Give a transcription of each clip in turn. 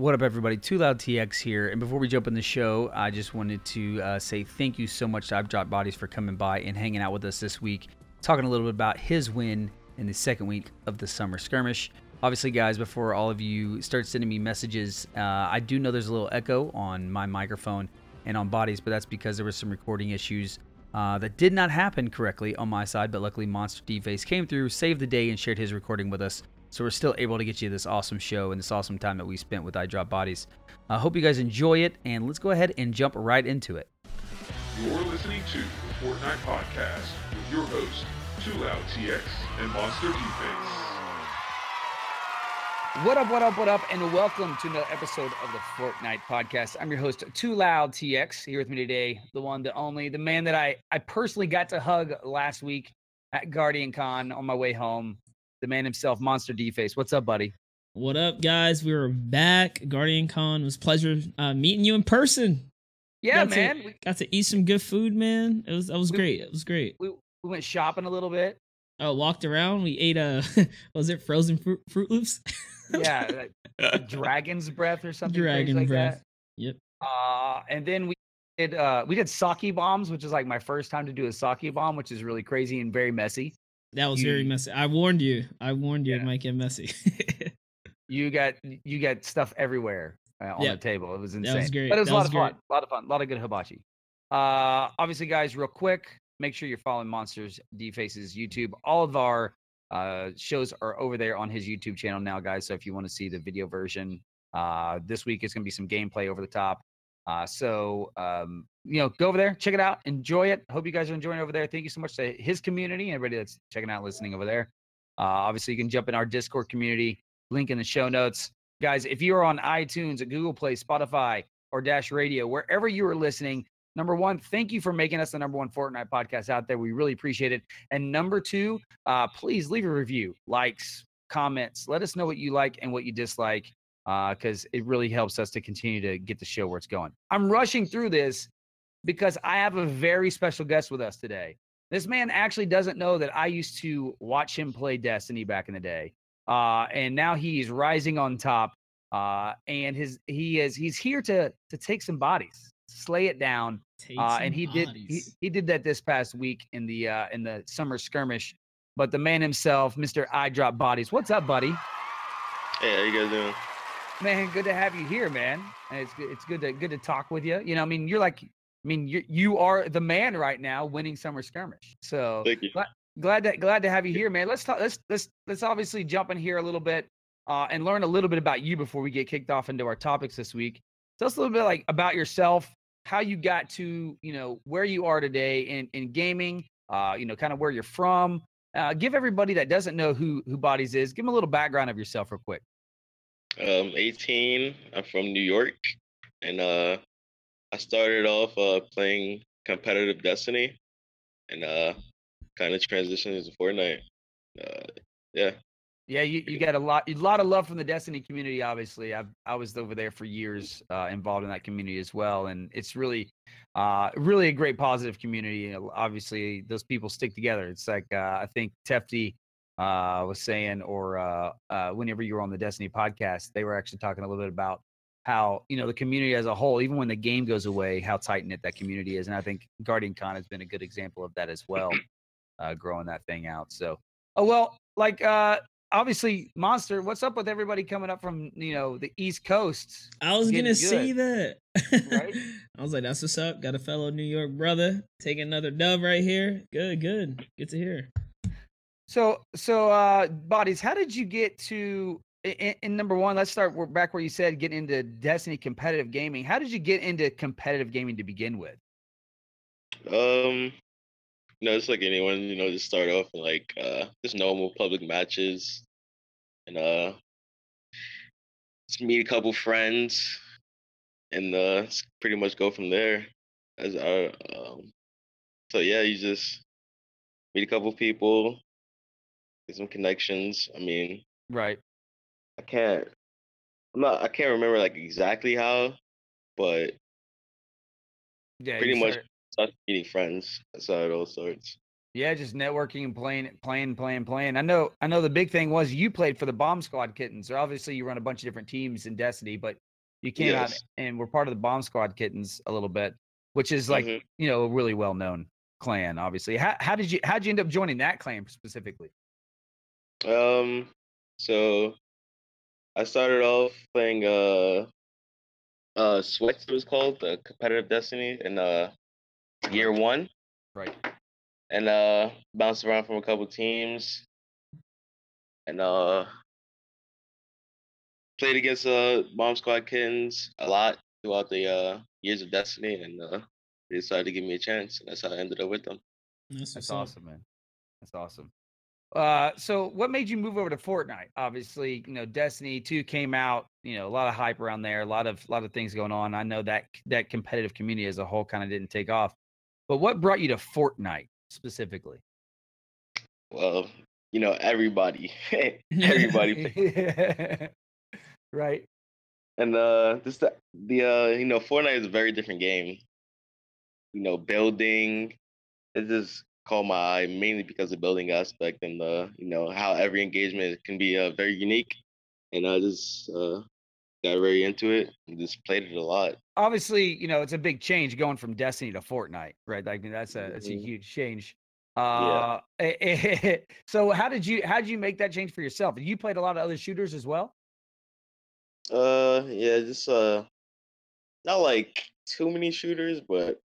What up, everybody? Too Loud TX here. And before we jump in the show, I just wanted to uh, say thank you so much to I've Dropped Bodies for coming by and hanging out with us this week, talking a little bit about his win in the second week of the summer skirmish. Obviously, guys, before all of you start sending me messages, uh, I do know there's a little echo on my microphone and on Bodies, but that's because there was some recording issues uh, that did not happen correctly on my side. But luckily, Monster D-Face came through, saved the day, and shared his recording with us. So we're still able to get you this awesome show and this awesome time that we spent with I Drop Bodies. I uh, hope you guys enjoy it, and let's go ahead and jump right into it. You're listening to the Fortnite Podcast with your host, Too Loud TX and Monster D-Face. What up, what up, what up, and welcome to another episode of the Fortnite Podcast. I'm your host, Too Loud TX, here with me today, the one, the only, the man that I, I personally got to hug last week at Guardian Con on my way home, the man himself, Monster D Face. What's up, buddy? What up, guys? We were back. Guardian Con it was pleasure uh, meeting you in person. Yeah, got man. To, we, got to eat some good food, man. It was that was We- great. It was great. we, we went shopping a little bit. Oh, walked around. We ate a was it frozen fruit Fruit Loops? Yeah, like Dragon's Breath or something. Dragon like breath. Yep. That. Uh, and then we did uh, we did sake bombs, which is like my first time to do a sake bomb, which is really crazy and very messy. That was very messy. I warned you. I warned you Yeah. it might get messy. You got you got stuff everywhere uh, on Yeah. the table. It was insane. That was great. but it was That a lot was of fun. A lot of fun. A lot of good hibachi. Uh, obviously, guys, real quick, make sure you're following Monsters D Faces YouTube. All of our uh, shows are over there on his YouTube channel now, guys. So if you want to see the video version, uh, this week is going to be some gameplay over the top. Uh, so um, you know, go over there, check it out, enjoy it. Hope you guys are enjoying over there. Thank you so much to his community, everybody that's checking out, listening over there. Uh, obviously, you can jump in our Discord community. Link in the show notes, guys. If you are on iTunes, Google Play, Spotify, or Dash Radio, wherever you are listening, number one, thank you for making us the number one Fortnite podcast out there. We really appreciate it. And number two, uh, please leave a review, likes, comments. Let us know what you like and what you dislike because it really helps us to continue to get the show where it's going. I'm rushing through this because I have a very special guest with us today. This man actually doesn't know that I used to watch him play Destiny back in the day. Uh, and now he's rising on top. Uh, and his he is he's here to to take some bodies, slay it down. Uh, and he did he, he did that this past week in the uh, in the summer skirmish. But the man himself, Mr. I Drop Bodies. What's up, buddy? Hey, how you guys doing? Man, good to have you here, man. It's good, it's good to good to talk with you. You know, I mean, you're like, I mean, you you are the man right now, winning summer skirmish. So Thank you. glad glad that glad to have you here, man. Let's talk. Let's let's let's obviously jump in here a little bit uh, and learn a little bit about you before we get kicked off into our topics this week. Tell us a little bit like about yourself, how you got to you know where you are today in in gaming. Uh, you know, kind of where you're from. Uh, give everybody that doesn't know who who Bodies is, give them a little background of yourself, real quick. Um, 18. I'm from New York, and uh, I started off uh playing competitive Destiny, and uh, kind of transitioned into Fortnite. Uh, yeah. Yeah, you, you got a lot a lot of love from the Destiny community. Obviously, I I was over there for years, uh, involved in that community as well, and it's really, uh, really a great positive community. Obviously, those people stick together. It's like uh, I think Tefty uh, was saying, or uh, uh, whenever you were on the Destiny podcast, they were actually talking a little bit about how you know the community as a whole, even when the game goes away, how tight knit that community is. And I think Guardian Con has been a good example of that as well, uh, growing that thing out. So, oh well, like uh, obviously monster what's up with everybody coming up from you know the east coast I was gonna say that. Right? I was like, that's what's up. Got a fellow New York brother taking another dub right here. Good, good. Good to hear. So so uh bodies how did you get to in, number one let's start back where you said get into destiny competitive gaming how did you get into competitive gaming to begin with Um, you know, it's like anyone. You know, just start off in like uh just normal public matches, and uh, just meet a couple friends, and uh, pretty much go from there. As our um, so yeah, you just meet a couple people, get some connections. I mean, right I can't. I'm not. I can't remember like exactly how, but yeah pretty much start meeting friends. That's how it all starts. yeah just networking and playing playing playing playing i know i know the big thing was you played for the bomb squad kittens so obviously you run a bunch of different teams in destiny but You came out Yes. and were part of the Bomb Squad Kittens a little bit, which is like Mhm. you know a really well known clan. Obviously, how how did you how did you end up joining that clan specifically? Um, so I started off playing uh uh Sweats it was called, the competitive destiny in uh year one. Right. And uh bounced around from a couple teams and uh played against uh Bomb Squad Kittens a lot throughout the uh years of Destiny and uh they decided to give me a chance and that's how I ended up with them. That's, That's awesome, man. That's awesome. Uh, so what made you move over to Fortnite? Obviously, you know, Destiny 2 came out, you know, a lot of hype around there, a lot of a lot of things going on. I know that that competitive community as a whole kind of didn't take off. But what brought you to Fortnite specifically? Well, you know, everybody everybody right. And uh this the, the uh you know Fortnite is a very different game. You know, building it just caught my eye mainly because of the building aspect and the you know how every engagement can be uh, very unique. And I just uh got very into it and just played it a lot. Obviously, you know, it's a big change going from Destiny to Fortnite, right? Like that's a that's a Mhm. huge change. Uh so how did you how did you make that change for yourself? You played a lot of other shooters as well? Uh yeah, just uh not like too many shooters, but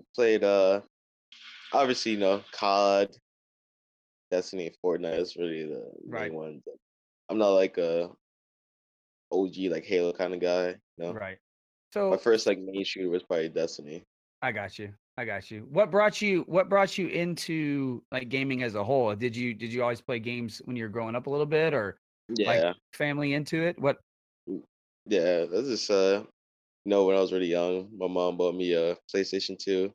I played uh obviously you know COD, Destiny, and Fortnite is really the Right. main ones. I'm not like a OG like Halo kind of guy. You know? Right. So my first like main shooter was probably Destiny. I got you. I got you. What brought you what brought you into like gaming as a whole? Did you did you always play games when you were growing up a little bit or Yeah, family into it? What yeah. That's just uh, you know, when I was really young, my mom bought me a PlayStation Two,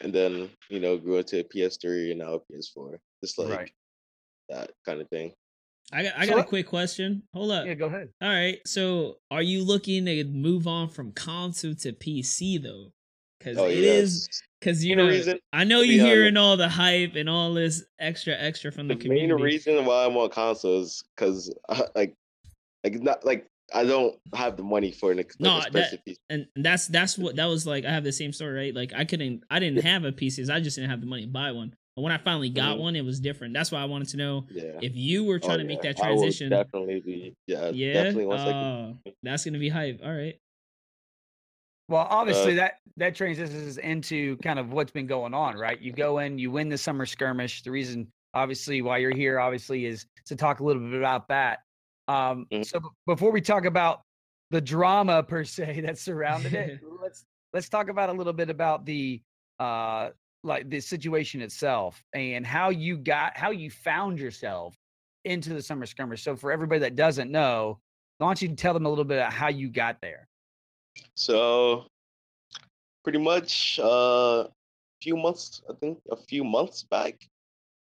and then you know grew into a PS3 and now a PS4. Just like right. that kind of thing. I got I So got a quick question. Hold up. Yeah, go ahead. All right. So, are you looking to move on from console to PC though? Because Oh it yeah. is because you main know reason, I know you're honest- hearing all the hype and all this extra extra from the, community. the main reason why I'm on consoles because like like not like I don't have the money for an ex- No, like, that- expensive piece. and that's that's what that was like. I have the same story, right? Like I couldn't, I didn't have a PC. I just didn't have the money to buy one. But when I finally got Mhm. one, it was different. That's why I wanted to know Yeah. if you were Oh, trying to make yeah, that I will transition. definitely be yeah, yeah, definitely once I Oh, that's gonna be hype. All right. Well, obviously Uh, that that transitions into kind of what's been going on, right? You go in, you win the summer skirmish. The reason, obviously, why you're here, obviously, is to talk a little bit about that. Um, Mhm. So b- before we talk about the drama per se that surrounded it, let's let's talk about a little bit about the uh, like the situation itself and how you got how you found yourself into the summer skirmish. So for everybody that doesn't know, why don't you tell them a little bit about how you got there? So pretty much uh, a few months, I think a few months back,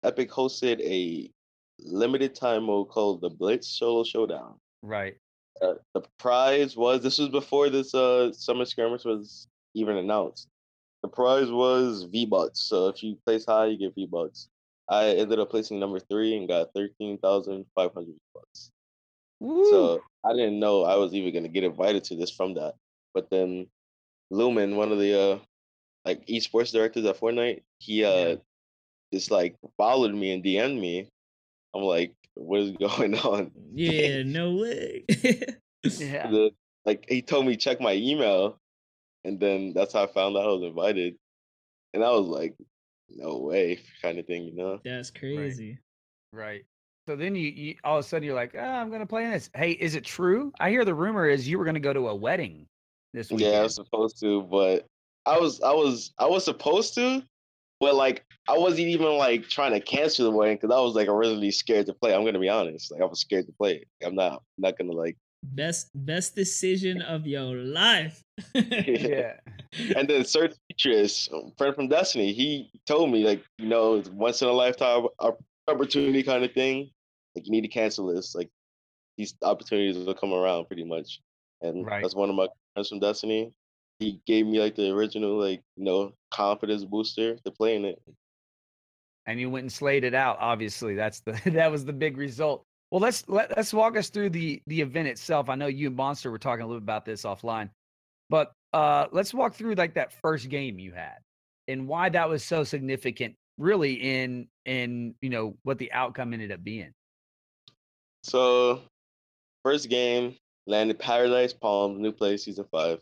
Epic hosted a limited time mode called the Blitz Solo Showdown. Right. Uh, the prize was this was before this uh summer skirmish was even announced. The prize was V bucks. So if you place high, you get V bucks. I ended up placing number three and got thirteen thousand five hundred bucks. Woo! So I didn't know I was even gonna get invited to this from that. But then Lumen, one of the uh like esports directors at Fortnite, he uh Yeah. just like followed me and DM'd me. I'm like, what is going on? Yeah, no way. yeah. The, like he told me check my email, and then that's how I found out I was invited. And I was like, no way, kind of thing, you know? That's crazy. Right. So then you, you all of a sudden you're like, oh, I'm gonna play in this. Hey, is it true? I hear the rumor is you were gonna go to a wedding this weekend. Yeah, I was supposed to, but I was I was I was supposed to, but like I wasn't even like trying to cancel the wedding because I was like originally scared to play. I'm gonna be honest, like I was scared to play. I'm not I'm not gonna like. Best best decision of your life. yeah. And then Sir Demetrius, friend from Destiny, he told me like you know it's once in a lifetime opportunity kind of thing. Like you need to cancel this. Like these opportunities will come around pretty much. And Right. that's one of my friends from Destiny. He gave me like the original like you know confidence booster to play in it. And you went and slayed it out. Obviously, that's the that was the big result. Well, let's let, let's walk us through the the event itself. I know you and Monster were talking a little bit about this offline, but uh, let's walk through like that first game you had and why that was so significant, really in in you know what the outcome ended up being. So, first game landed Paradise Palms, new play season five.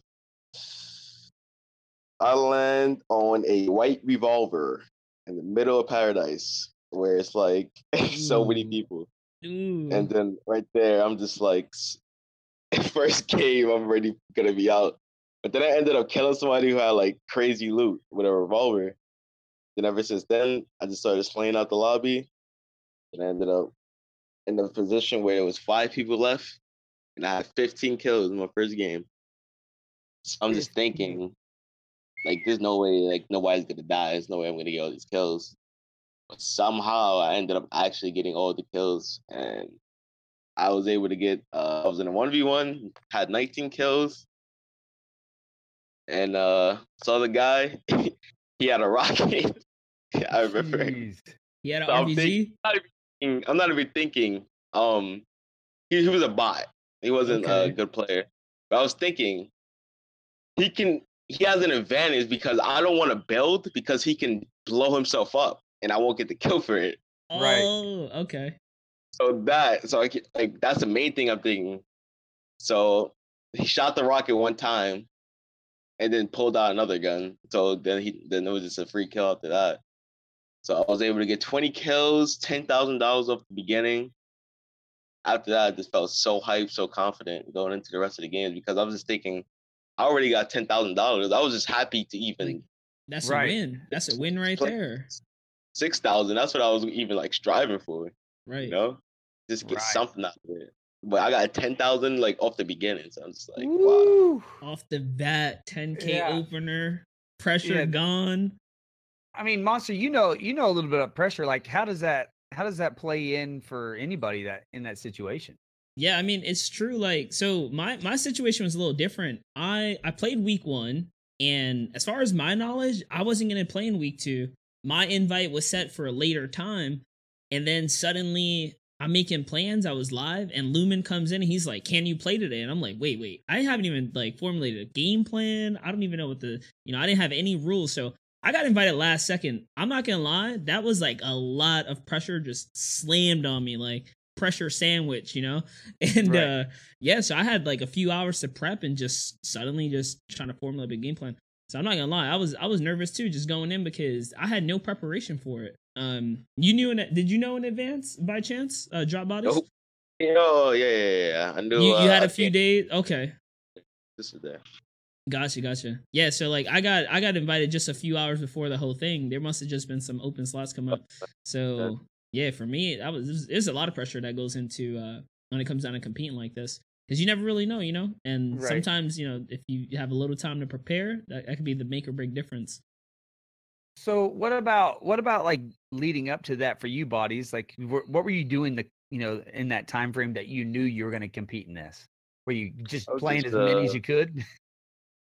I land on a white revolver in the middle of Paradise, where it's like so many people. Ooh. And then right there, I'm just like, first game, I'm already gonna be out. But then I ended up killing somebody who had like crazy loot with a revolver. Then ever since then, I just started slaying out the lobby. And I ended up in the position where there was five people left, and I had 15 kills in my first game. So I'm just thinking, like, there's no way, like, nobody's gonna die. There's no way I'm gonna get all these kills. But somehow I ended up actually getting all the kills, and I was able to get. Uh, I was in a one v one, had 19 kills, and uh, saw the guy. he had a rocket. I remember. Jeez. he had an so I'm thinking- thinking- I'm not even thinking. Um, he, he was a bot. He wasn't a good player. But I was thinking, he can. He has an advantage because I don't want to build because he can blow himself up, and I won't get the kill for it. Right. Oh, okay. So that, so I can, like that's the main thing I'm thinking. So he shot the rocket one time, and then pulled out another gun. So then he then it was just a free kill after that. So I was able to get 20 kills, ten thousand dollars off the beginning. After that, I just felt so hyped, so confident going into the rest of the games because I was just thinking, I already got ten thousand dollars. I was just happy to even That's Right. a win. That's a win right Play- there. six thousand. That's what I was even like striving for. Right. You know, just get Right. something out of it. But I got ten thousand like off the beginning, so I'm just like, wow. Off the bat, 10k Yeah. opener, pressure Yeah. gone. I mean, Monster, you know, you know a little bit of pressure. Like, how does that how does that play in for anybody that in that situation? Yeah, I mean it's true. Like, so my my situation was a little different. I I played week one, and as far as my knowledge, I wasn't gonna play in week two. My invite was set for a later time, and then suddenly I'm making plans. I was live, and Lumen comes in, and he's like, "Can you play today?" And I'm like, "Wait, wait, I haven't even like formulated a game plan. I don't even know what the you know I didn't have any rules, so." I got invited last second. I'm not gonna lie, that was like a lot of pressure just slammed on me. Like pressure sandwich, you know? And Right. uh yeah, so I had like a few hours to prep and just suddenly just trying to formulate a game plan. So I'm not gonna lie, I was I was nervous too, just going in because I had no preparation for it. Um, you knew in did you know in advance by chance? Uh, drop bodies. Nope. Oh yeah, yeah, yeah, yeah. I knew. You, you uh, had a few days. Okay, This is there. gotcha, gotcha. Yeah, so like I got I got invited just a few hours before the whole thing. There must have just been some open slots come up. So yeah, for me, that was there's, there's a lot of pressure that goes into uh when it comes down to competing like this because you never really know, you know. And Right. sometimes you know if you have a little time to prepare, that, that could be the make or break difference. So what about what about like leading up to that for you, bodies? Like, wh- what were you doing the you know in that time frame that you knew you were going to compete in this? Were you just playing just, as many as uh, you could?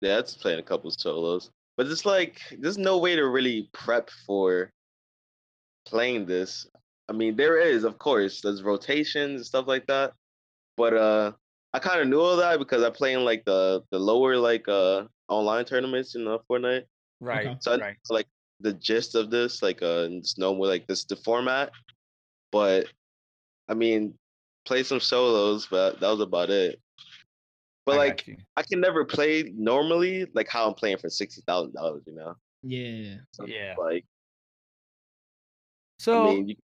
Yeah, it's playing a couple solos, but it's like there's no way to really prep for playing this. I mean, there is, of course, there's rotations and stuff like that, but uh, I kind of knew all that because I play in like the the lower like uh online tournaments in uh, Fortnite. Right, Okay. So I right. like the gist of this, like uh, it's no more like this the format. But I mean, play some solos, but that was about it. But I like. I can never play normally like how I'm playing for sixty thousand dollars, you know? Yeah. So, Yeah. Like, So, I mean, you,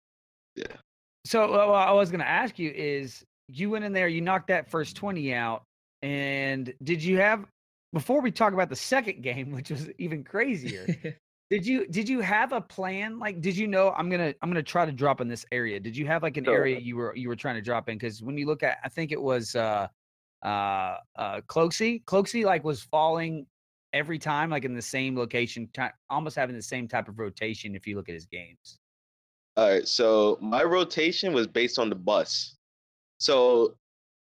so uh, what I was going to ask you is, you went in there, you knocked that first twenty out, and did you have? Before we talk about the second game, which was even crazier, did you did you have a plan? Like, did you know I'm gonna I'm gonna try to drop in this area? Did you have like an So- area you were you were trying to drop in? Because when you look at, I think it was uh uh uh Cloakzy. Cloakzy like was falling every time, like in the same location, ti almost having the same type of rotation. If you look at his games, all right. So my rotation was based on the bus. So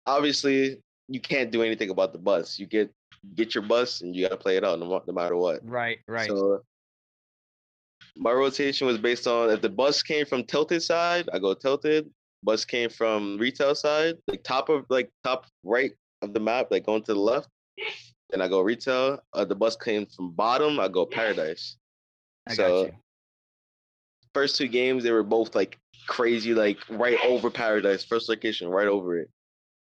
obviously, you can't do anything about the bus. You get get your bus, and you got to play it out no, no matter what. right, right, So my rotation was based on if the bus came from tilted side, I go tilted. bus came from retail side, like top of like top right of the map, like going to the left. Then I go retail. Uh, the bus came from bottom. I go paradise. I so- got you. First two games, they were both like crazy, like right over paradise. First location, right over it.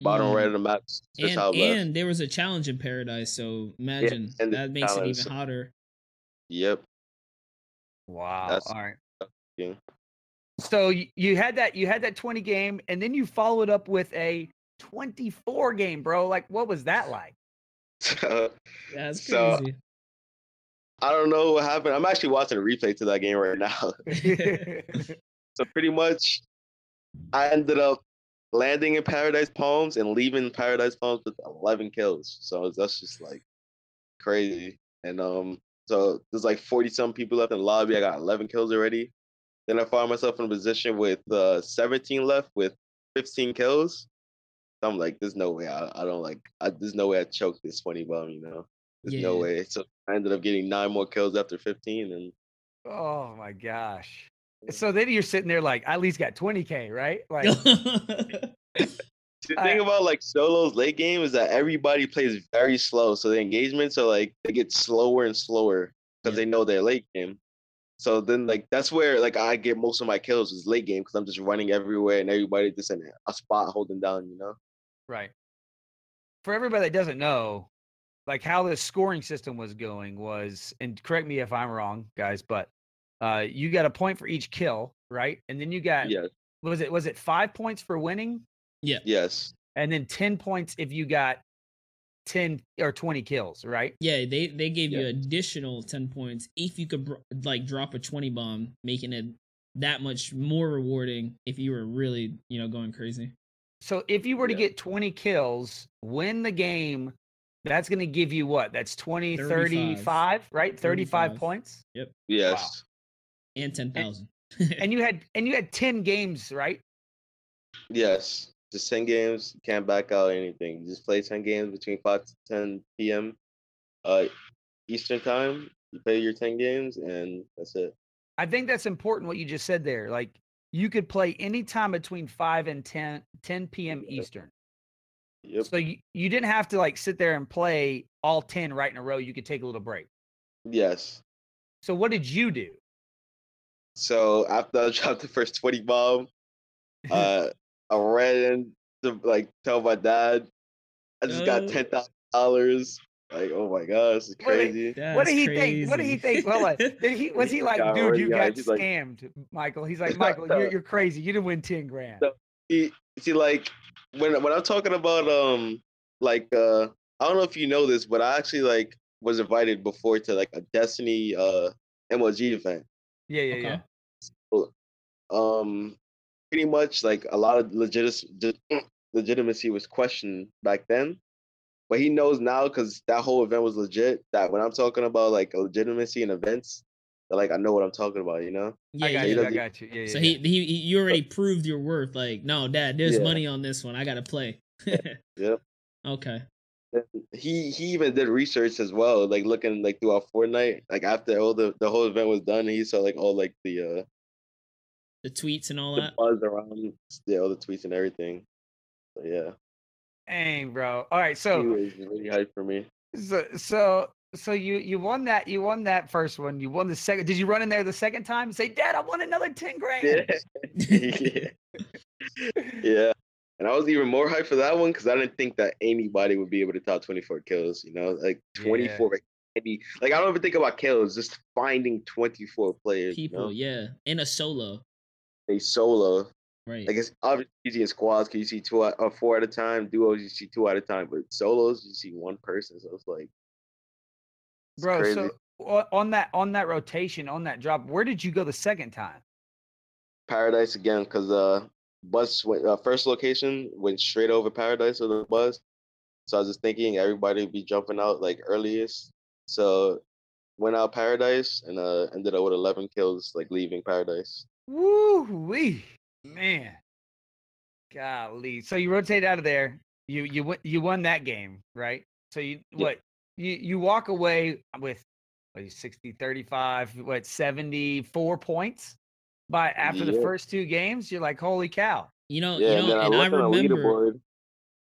Bottom Mm. right of the map. Just and, top left. and there was a challenge in paradise, so imagine and that makes it even hotter. Yep. Wow. That's- All right. yeah. So you, you had that you had that 20 game and then you followed up with a 24 game, bro. Like what was that like? So That's So- crazy. I don't know what happened. I'm actually watching a replay to that game right now. So pretty much, I ended up landing in Paradise Palms and leaving Paradise Palms with 11 kills. So that's just like crazy. And um, so there's like 40 some people left in the lobby. I got 11 kills already. Then I found myself in a position with uh 17 left with 15 kills. So I'm like, there's no way I, I don't like. I, there's no way I choke this 20 bomb. You know, there's no way. So I ended up getting nine more kills after 15, and oh my gosh. So then you're sitting there like I at least got 20k, right? Like The I- thing about like solos late game is that everybody plays very slow, so the engagements are like they get slower and slower because Yeah. they know they're late game. So then like that's where like I get most of my kills is late game because I'm just running everywhere and everybody just in a spot holding down, you know. Right. For everybody that doesn't know, like how the scoring system was going was, and correct me if I'm wrong, guys, but uh, you got a point for each kill, right? And then you got Yes, was it was it five points for winning, Yeah. yes, and then ten points if you got ten or twenty kills, right? yeah, they they gave you additional ten points if you could br- like drop a twenty bomb, making it that much more rewarding if you were really you know going crazy. So if you were to Yeah. get 20 kills, win the game, that's going to give you what? That's 20, 35. 35, right? 35 35. points. Yep. Yes, And ten thousand. And you had and you had 10 games, right? yes. Just ten games, you can't back out anything. You just play ten games between five to ten p.m. uh Eastern time. You play your ten games, and that's it. I think that's important what you just said there. Like you could play anytime between 5 and 10 10 p.m. Yeah. Eastern. Yep. So you, you didn't have to like sit there and play all 10 right in a row. You could take a little break. Yes. So what did you do? So after I dropped the first 20 bomb, uh, I ran in to like tell my dad, I just got Oh. ten thousand dollars. Like, oh my god, this is What did- crazy. what did he think? What did he think? Well, like, did he was he like, dude, you got- got he's like- scammed, Michael? He's like, Michael, you're you're crazy. You didn't win ten grand. So- He, see, like when when I'm talking about um, like uh, I don't know if you know this, but I actually like was invited before to like a Destiny uh MLG event. Yeah, yeah, Okay. yeah. um pretty much like a lot of legit legitimacy was questioned back then but he knows now because that whole event was legit that when i'm talking about like legitimacy in events that like i know what i'm talking about you know Yeah, I got yeah. you. I got you. Yeah, yeah. So yeah. he, he he you already proved your worth. Like, no, dad, there's Yeah. money on this one. I gotta play. Yep. Okay. He he even did research as well like looking like throughout fortnite like after all the the whole event was done he saw like all like the uh The tweets and all the that. buzz around yeah all the tweets and everything so yeah Dang, bro. All right, he so was really hyped for me so so so you you won that you won that first one. You won the second. Did you run in there the second time and say, Dad, I won another ten grand? yeah. yeah. And I was even more hyped for that one because I didn't think that anybody would be able to top 24 kills, you know? Like 24 like, any like I don't even think about kills, just finding 24 players. People, you know? yeah. In a solo. A solo. Right. Like it's obviously easy in squads because you see two at, or uh, four at a time. Duos you see two at a time, but solos you see one person. So it's like it's Bro, crazy. so on that on that rotation, on that drop, where did you go the second time? Paradise again because uh bus went uh, first location went straight over Paradise with the bus. So I was just thinking everybody would be jumping out like earliest. So went out Paradise and uh ended up with eleven kills like leaving Paradise. Woo wee, man. Golly. So you rotate out of there. You you won you won that game, right? So you what you you walk away with what, 60 35 what 74 points by after the first two games you're like holy cow You know, Yeah, you and know, then I and I looked remember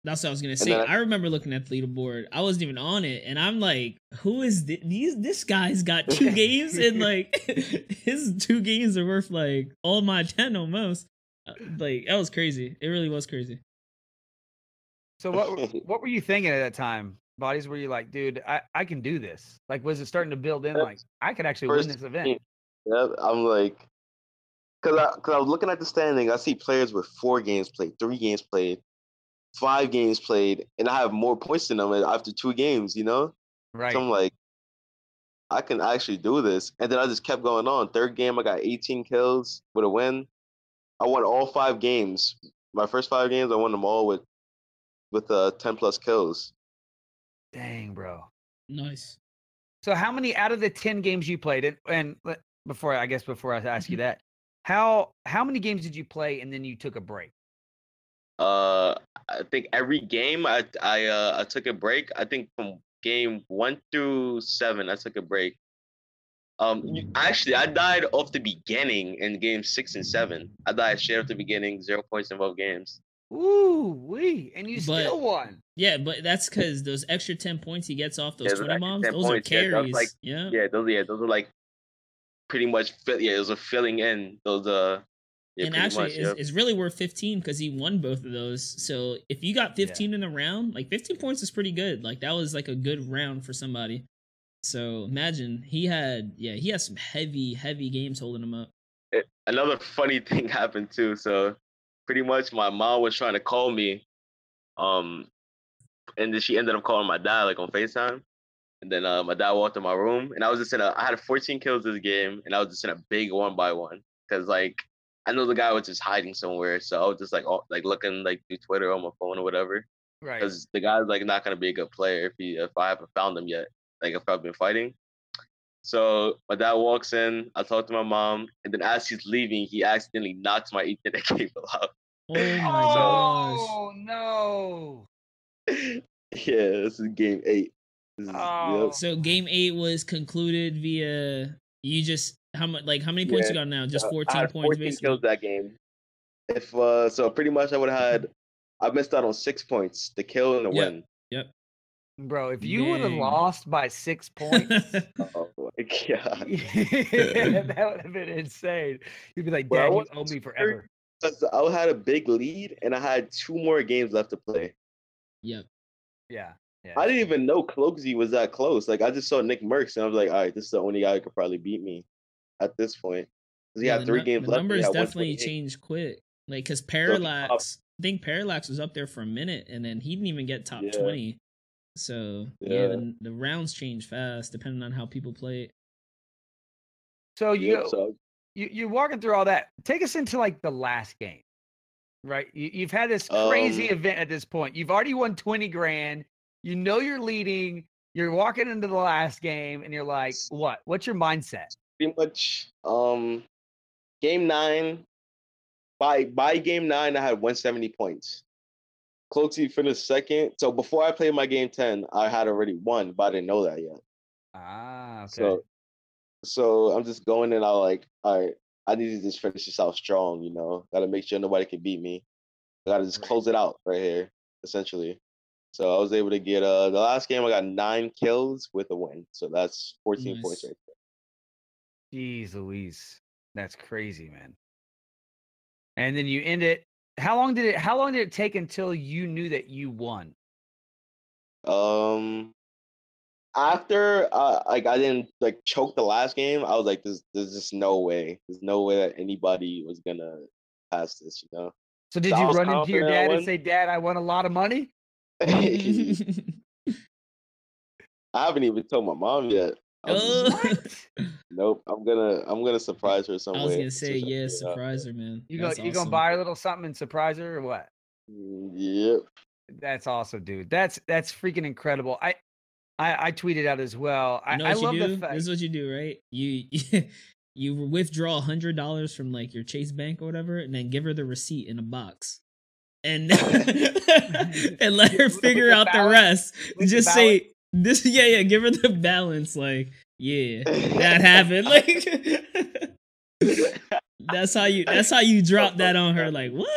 that's what I was gonna say. I, I- remember looking at the leaderboard. I wasn't even on it, and I'm like, "Who is thi- these? This guy's got two games, and like his two games are worth like all my ten almost." Uh, Like that was crazy. It really was crazy. So what what were you thinking at that time? Bodies, where you're like, dude, I, I can do this? Like, was it starting to build in? Like, I could actually win this event. Yeah, I'm like, cause I, cause I was looking at the standing. I see players with four games played, three games played, five games played, and I have more points than them after two games. You know, Right. so I'm like, I can actually do this. And then I just kept going on. Third game, I got 18 kills with a win. I won all five games. My first five games, I won them all with with uh 10 plus kills. Dang, bro. Nice. So how many out of the 10 games you played and, and before I guess before I ask you that, how how many games did you play and then you took a break? Uh, I think every game I I uh I took a break. I think from game one through seven I took a break. Um, you- actually, I died off the beginning in game six and seven. I died straight off the beginning, zero points in both games. Ooh, wee. And you But- still won. Yeah, but that's because those extra ten points he gets off those Yeah, twenty bombs, those points, are yeah, carries. like- yeah. Yeah, those yeah, those are like pretty much fill, yeah, those are filling in those uh yeah, and actually, much, it's, yeah. it's really worth 15 because he won both of those. So if you got 15 in a round, like 15 points is pretty good. Like that was like a good round for somebody. So imagine he had, yeah, he has some heavy, heavy games holding him up. it- another funny thing happened too. So pretty much my mom was trying to call me. Um and then she ended up calling my dad like on FaceTime. And then uh, my dad walked in my room and I was just in a I had 14 kills this game and I was just in a big one by one. Cause like I know the guy was just hiding somewhere. So I was just like oh, like looking like through Twitter on my phone or whatever. Right. Because the guy's like not gonna be a good player if he if I haven't found him yet. Like if I've been fighting. So my dad walks in, I talk to my mom, and then as he's leaving, he accidentally knocks my Ethernet cable out. Oh my gosh. Oh no. yeah, this is game eight. Is, Oh. yep. So game eight was concluded via you just how much like how many points you got now? Just Uh, I 14 had points 14 basically. kills that game. If uh, so, pretty much I would have had. I missed out on six points, the kill and the Yeah. win. Bro, if you would have lost by six points, Oh my god! that would have been insane. You'd be like, Well, I Dad, you wasn't owe me sure. forever. 'Cause I had a big lead, and I had two more games left to play. yep. Yeah. Yeah. I didn't even know Cloakzy was that close. Like I just saw NICKMERCS, and I was like, all right, this is the only guy who could probably beat me at this point. 'Cause he Yeah, had three nu- games the left. and numbers definitely 128. changed quick. Like because top- Parallax, I think Parallax was up there for a minute, and then he didn't even get top Yeah. twenty. So yeah, Yeah. the, the rounds change fast depending on how people play it. so you, Yep, so you you're walking through all that. Take us into like the last game, right? You, you've had this crazy Um, event at this point. You've already won twenty grand. You know you're leading. You're walking into the last game, and you're like, "What? What's your mindset?" pretty much um game nine by by game nine I had 170 points. Cloakzy finished second. So before I played my game 10, I had already won, but I didn't know that yet. Ah, okay. So so I'm just going in, I like, all right, I need to just finish this out strong, you know. Gotta make sure nobody can beat me. I gotta just close it out right here, essentially. So I was able to get uh the last game I got nine kills with a win. So that's 14 points right Jeez Louise. That's crazy, man. And then you end it. How long did it how long did it take until you knew that you won? Um, after uh, like I didn't like choke the last game, I was like, "There's, there's just no way. There's no way that anybody was gonna pass this." You know. So did So you run into your dad and say, "Dad, I won a lot of money"? I haven't even told my mom yet. I just- Oh. Nope. I'm gonna I'm gonna surprise her some I was gonna say, so- yeah, surprise her, man. You go That's you gonna buy her a little something and surprise her or what? Mm, Yep. That's awesome, dude. That's that's freaking incredible. I I, I tweeted out as well. I, You know I what love do? the fact This is what you do, right? You you withdraw a hundred dollars from like your Chase Bank or whatever, and then give her the receipt in a box, and and let her figure out the balance? rest. With the Just say this. Yeah, yeah. Give her the balance. Like, yeah, that happened. Like, that's how you. That's how you drop that on her. Like, what?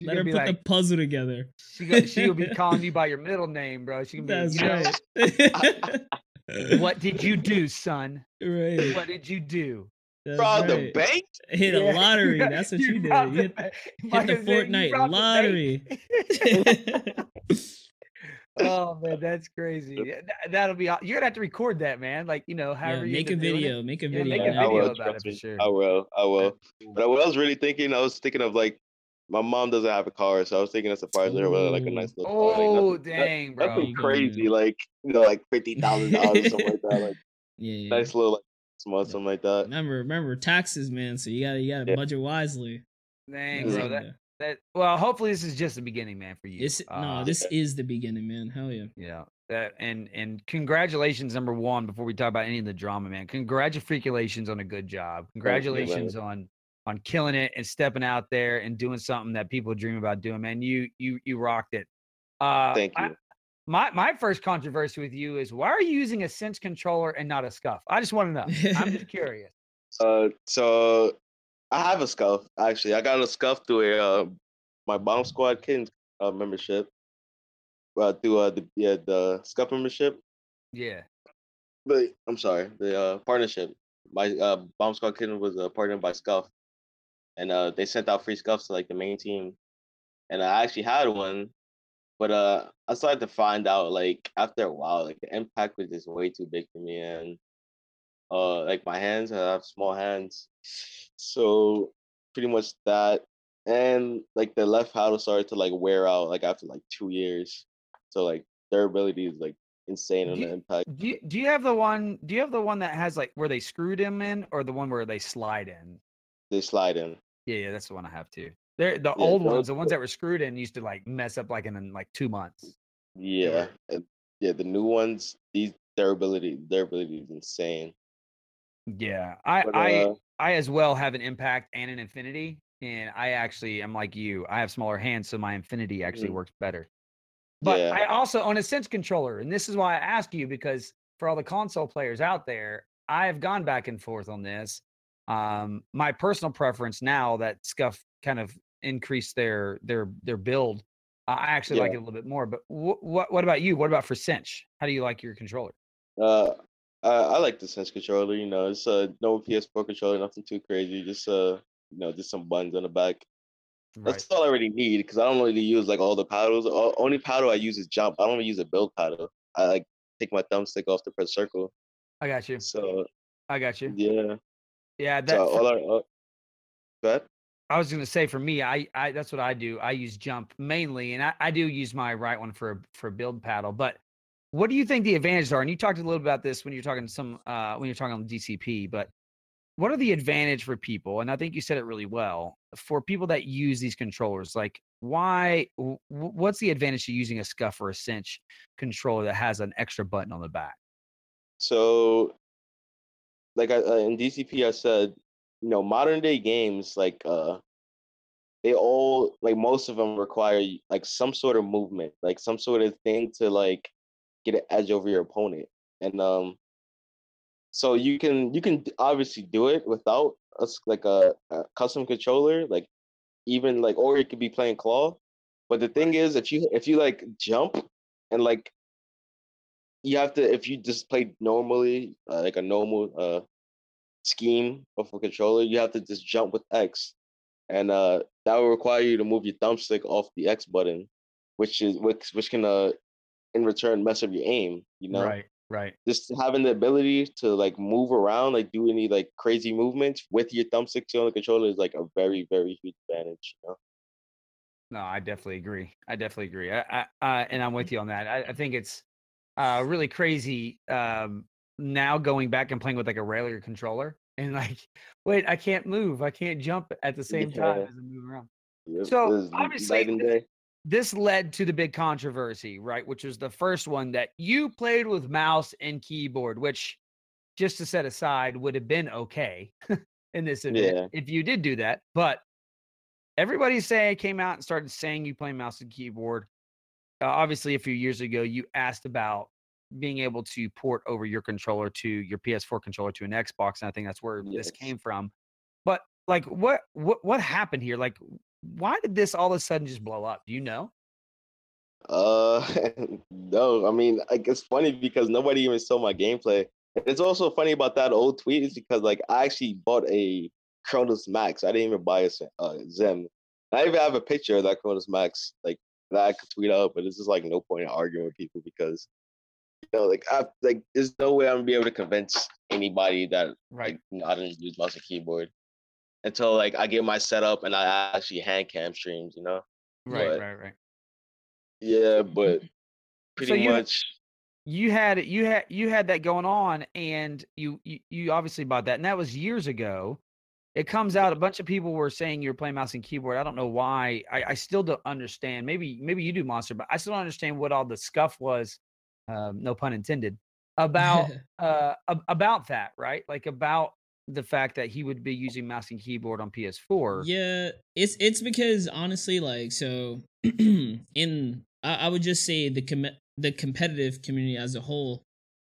She's Let her put be the puzzle together. she go, she'll be calling you by your middle name, bro. She can be, That's you know, right. what did you do, son? right. What did you do? That's Rob the right. bank? Hit a lottery. you- That's what you, did. robbed You hit, the ba- hit the was saying, "You Fortnite robbed the lottery. Oh man, that's crazy. That'll be. aw- You're gonna have to record that, man. Like you know, yeah, however you make a end up doing it. video. Make a Yeah, video. make a Yeah, I video will, about it for sure. I will. I will. But what I was really thinking, I was thinking of like, my mom doesn't have a car, so I was thinking of surprising her with like a nice little car. Oh Like, nothing, oh, dang, bro. nothing You crazy, like you know, like fifty thousand dollars or something like that. Like Yeah, yeah. nice little like small something like that. Remember, remember taxes, man. So you gotta, you gotta Yeah. budget wisely. Dang, bro. That that. Well, hopefully this is just the beginning, man, for you. This, no, Uh, this is the beginning, man. Hell yeah. Yeah. That and and congratulations, number one, before we talk about any of the drama, man. Congratulations on a good job. Thank you. Congratulations on on killing it and stepping out there and doing something that people dream about doing, man. You you you rocked it. Uh Thank I- you. my my first controversy with you is why are you using a Cinch controller and not a Scuf? I just want to know. I'm just curious. Uh, so I have a Scuf actually. I got a Scuf through a uh, my bomb squad kids uh, membership. Uh, through uh, the yeah the Scuf membership. Yeah. But I'm sorry, the uh, partnership. My uh, bomb squad kid was uh, partnered by Scuf, and uh, they sent out free Scufs to like the main team, and I actually had one, but uh, I started to find out like after a while, like the impact was just way too big for me, and uh, like my hands, I have small hands, so pretty much that, and like the left paddle started to like wear out like after like two years, so like durability is like insane on the impact. Do you, do you have the one do you have the one that has like where they screwed him in or the one where they slide in? They slide in. Yeah, yeah, that's the one I have too. They're the Yeah, old ones, the ones that were screwed in used to like mess up like in, in like two months. Yeah, and yeah, the new ones, these durability, durability is insane. Yeah. I But, I uh, I as well have an impact and an infinity. And I actually am like you. I have smaller hands, so my infinity actually Mhm. works better. But Yeah. I also own a Cinch controller, and this is why I ask you because for all the console players out there, I have gone back and forth on this. Um, my personal preference now that Scuf kind of increased their their their build, I I actually like it a little bit more. But wh- what what about you? What about for Cinch? How do you like your controller? uh, I, I like the Cinch controller. You know, it's uh no PS4 controller, nothing too crazy. Just uh, you know, just some buttons on the back. Right. That's all I really need because I don't really use like all the paddles. Only paddle I use is jump. I don't even use a build paddle. I like take my thumbstick off to press circle. I got you. So I got you. yeah, Yeah, that so all I. Uh, go ahead. I was gonna say for me, I, I that's what I do. I use jump mainly, and I, I do use my right one for for build paddle. But what do you think the advantages are? And you talked a little about this when you're talking to some uh when you're talking on DCP, but what are the advantage for people? And I think you said it really well for people that use these controllers. Like, why? wh- wh- What's the advantage to using a Scuf or a cinch controller that has an extra button on the back? So, like I, uh, in DCP, I said, you know, modern day games like uh, they all like most of them require like some sort of movement, like some sort of thing to like get an edge over your opponent, and um, so you can you can obviously do it without us like a, a custom controller, like even like or you could be playing claw. But the thing is, if you if you like jump and like you have to if you just play normally uh, like a normal uh scheme of a controller you have to just jump with x and uh that will require you to move your thumbstick off the x button which is which, which can uh in return mess up your aim you know Right, right. just having the ability to like move around like do any like crazy movements with your thumbstick still on the controller is like a very very huge advantage you know No, I definitely agree. I definitely agree. I, I, uh, and I'm with you on that. I, I think it's uh, really crazy um, now going back and playing with like a regular controller and like, wait, I can't move. I can't jump at the same time as I move around. It- So, obviously, this- This led to the big controversy, right? Which was the first one that you played with mouse and keyboard, which just to set aside would have been okay in this event Yeah. if you did do that. But everybody say came out and started saying you play mouse and keyboard. Uh, obviously, a few years ago, you asked about being able to port over your controller to your PS4 controller to an Xbox, and I think that's where this came from. But like, what what what happened here? Like, why did this all of a sudden just blow up? Do you know? Uh, no, I mean, like it's funny because nobody even saw my gameplay. And It's also funny about that old tweet is because like I actually bought a Cronus Max. I didn't even buy a Zen- uh, Zem. I even have a picture of that Cronus Max, like that I could tweet out. But it's just like no point in arguing with people because you know, like I like there's no way I'm gonna be able to convince anybody that like you know, I didn't use mouse and keyboard until like I get my setup and I actually hand cam streams. You know. Right, But- right, right. Yeah, but pretty you- much. you had you had you had that going on and you, you you obviously bought that and that was years ago it comes out a bunch of people were saying you're playing mouse and keyboard i don't know why i, I still don't understand maybe maybe you do monster but i still don't understand what all the scuff was um, no pun intended about uh ab- about that right like about the fact that he would be using mouse and keyboard on ps4 Yeah, it's it's because honestly, like, so in I, I would just say the com- the competitive community as a whole,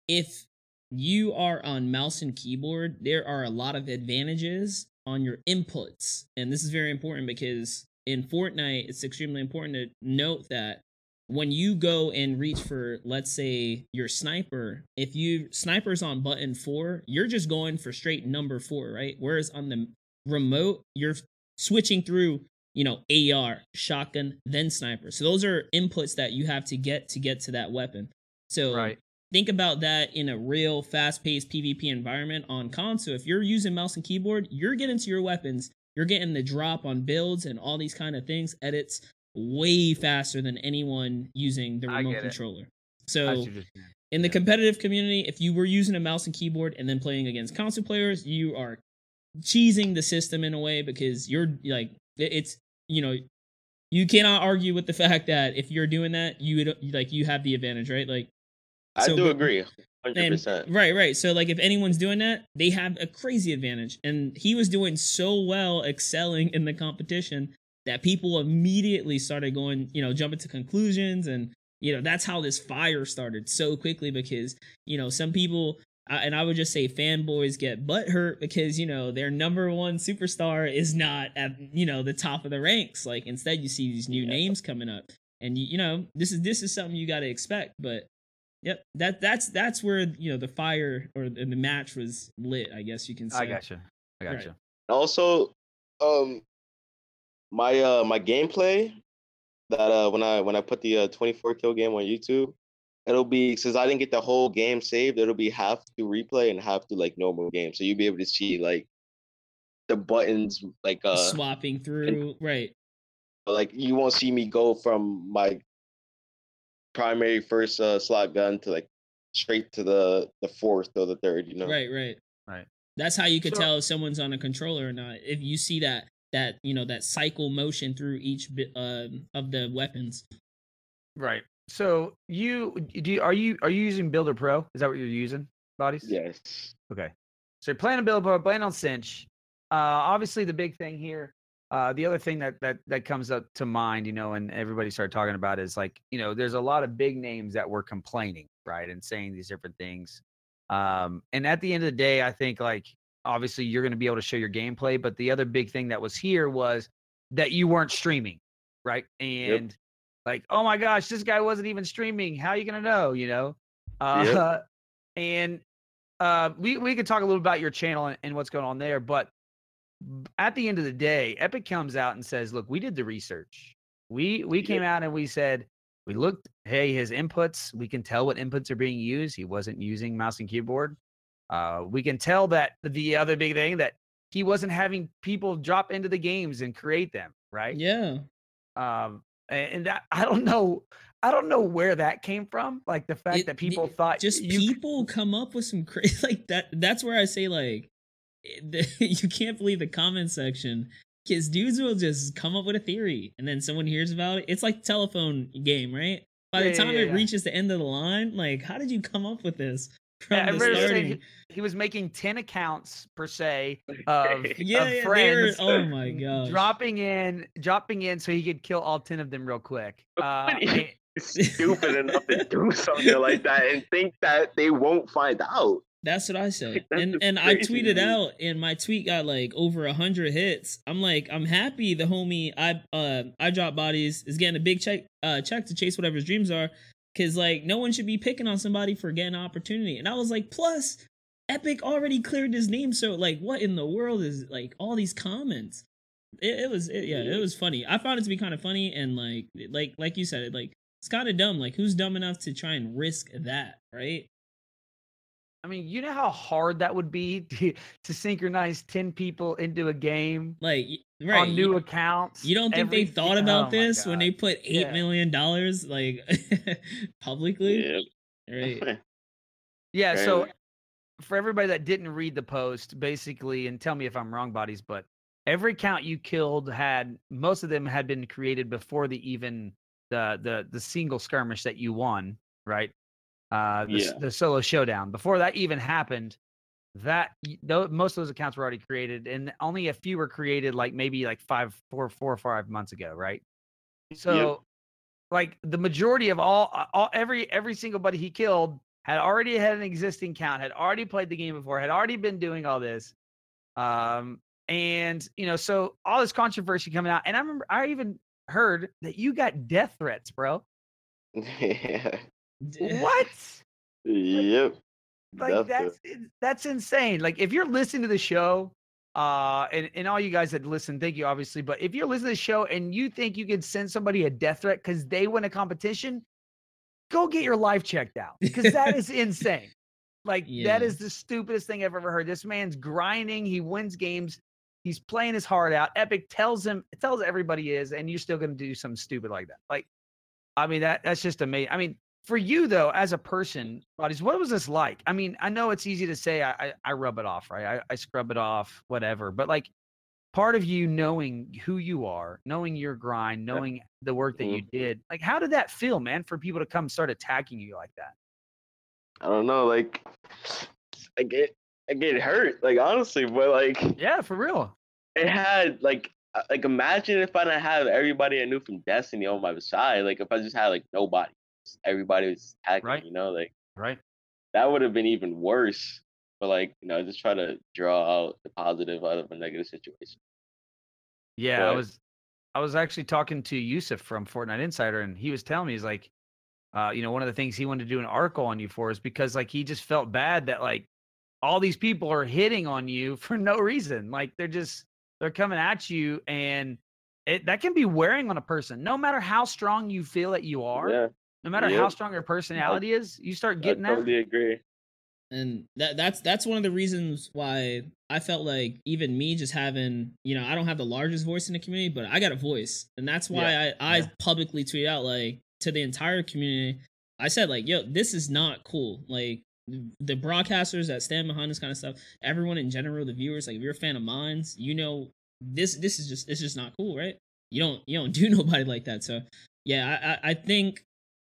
if you are on mouse and keyboard, there are a lot of advantages on your inputs, and this is very important because in Fortnite, it's extremely important to note that when you go and reach for let's say your sniper if you snipers on button four you're just going for straight number four right? Whereas on the remote you're switching through you know ar shotgun then sniper. So those are inputs that you have to get to get to that weapon. So right. think about that in a real fast-paced pvp environment on console if you're using mouse and keyboard you're getting to your weapons. You're getting the drop on builds and all these kind of things edits way faster than anyone using the remote get it. controller so see what you're saying. in the competitive community, if you were using a mouse and keyboard and then playing against console players, you are cheesing the system in a way because you're like it's you know you cannot argue with the fact that if you're doing that, you would like you have the advantage, right? Like I so do but- agree, hundred and percent. right, right. So like if anyone's doing that, they have a crazy advantage. And he was doing so well, excelling in the competition that people immediately started going, you know, jumping to conclusions and you know, that's how this fire started so quickly because, you know, some people uh, and I would just say fanboys get butthurt because, you know, their number one superstar is not at, you know, the top of the ranks. Like instead you see these new Yeah. names coming up. And you, you know, this is this is something you got to expect, but Yep, that that's that's where you know the fire or the the match was lit. I guess you can say. i gotcha i Right. gotcha Also, um, my uh my gameplay that uh when I when I put the uh, 24 kill game on YouTube, it'll be since I didn't get the whole game saved, it'll be half to replay and half to like normal game. So you'll be able to see like the buttons like uh Swapping through, right? like you won't see me go from my primary first uh slot gun to like straight to the the fourth or the third, you know. Right, right, Right. That's how you could So- tell if someone's on a controller or not. If you see that that you know that cycle motion through each bit um of the weapons. Right. So you do you, are you are you using Builder Pro? Is that what you're using? Bodies? Yes. Okay. So you're playing on Builder Pro, playing on Cinch. Uh obviously the big thing here, uh the other thing that that that comes up to mind, you know, and everybody started talking about is like, you know, there's a lot of big names that were complaining, right? And saying these different things. Um, and at the end of the day, I think like obviously you're gonna be able to show your gameplay, but the other big thing that was here was that you weren't streaming, right? And like, oh my gosh, this guy wasn't even streaming. How are you gonna know? You know? Uh, and uh, we we could talk a little about your channel and, and what's going on there, but at the end of the day, Epic comes out and says, "Look, we did the research. We we came out and we said we looked. Hey, his inputs. We can tell what inputs are being used. He wasn't using mouse and keyboard. Uh, we can tell that the other big thing that he wasn't having people drop into the games and create them. Right? Yeah, um and that i don't know i don't know where that came from like the fact It- that people it- thought just you, people come up with some crazy like that. That's where I say like the, you can't believe the comment section because dudes will just come up with a theory and then someone hears about it. It's like telephone game, right? By Yeah, the time yeah, it yeah. reaches the end of the line, like how did you come up with this Yeah, I the remember saying he, he was making 10 accounts per se of, Yeah, of yeah, they were- friends oh my god, dropping in dropping in so he could kill all 10 of them real quick uh, Stupid enough to do something like that and think that they won't find out. That's what I said. That's and and I tweeted me. out and my tweet got like over a hundred hits. I'm like, I'm happy the homie I uh I drop bodies is getting a big check uh check to chase whatever his dreams are. Cause like no one should be picking on somebody for getting an opportunity. And I was like, plus Epic already cleared his name, so like what in the world is like all these comments? It, it was it, yeah, it was funny. I found it to be kind of funny and like like like you said, it like it's kind of dumb. Like who's dumb enough to try and risk that, right? I mean, you know how hard that would be to, to synchronize 10 people into a game Like right, on new you, accounts. you don't think every they thought about oh this when they put eight Yeah. million dollars like publicly? Yeah. Right. Yeah, so for everybody that didn't read the post, basically, and tell me if I'm wrong, bodies, but every count you killed had most of them had been created before the even the the the single skirmish that you won, right? Uh, the, Yeah. the solo showdown. Before that even happened, that y- tho- most of those accounts were already created, and only a few were created, like maybe like five, four, four or five months ago, right? So, like the majority of all, uh, all every every single buddy he killed had already had an existing count, had already played the game before, had already been doing all this. Um, and you know, so all this controversy coming out, and I remember I even heard that you got death threats, bro. yeah. What? Yep. Like that's that's insane. Like if you're listening to the show, uh, and and all you guys that listen, thank you, obviously. But if you're listening to the show and you think you could send somebody a death threat because they win a competition, go get your life checked out because that is insane. Like that Yeah. is the stupidest thing I've ever heard. This man's grinding. He wins games. He's playing his heart out. Epic tells him, tells everybody is, and you're still going to do something stupid like that. Like, I mean that that's just amazing. I mean, for you though, as a person, bodies, what was this like? I mean, I know it's easy to say I I, I rub it off, right? I, I scrub it off, whatever. But like, part of you knowing who you are, knowing your grind, knowing the work that you did, like, how did that feel, man? For people to come start attacking you like that? I don't know. Like, I get, I get hurt. Like honestly, but like, Yeah, for real. it had like, uh, like imagine if I didn't have everybody I knew from Destiny on my side. Like if I just had like nobody, everybody was attacking. Right. You know, like Right. that would have been even worse. But like, you know, just try to draw out the positive out of a negative situation. Yeah, I was I was actually talking to Yusuf from Fortnite Insider, and he was telling me he's like, uh, you know, one of the things he wanted to do an article on you for is because like he just felt bad that like all these people are hitting on you for no reason. Like they're just they're coming at you, and it that can be wearing on a person. No matter how strong you feel that you are, Yeah, no matter how strong your personality is, you start I getting that. totally agree. and that that's that's one of the reasons why I felt like even me just having you know I don't have the largest voice in the community, but I got a voice, and that's why I I yeah. publicly tweet out like to the entire community. I said like, yo, this is not cool. Like the broadcasters that stand behind this kind of stuff, everyone in general, the viewers, like if you're a fan of mines, you know this this is just it's just not cool, right? You don't you don't do nobody like that. So yeah, I I, I think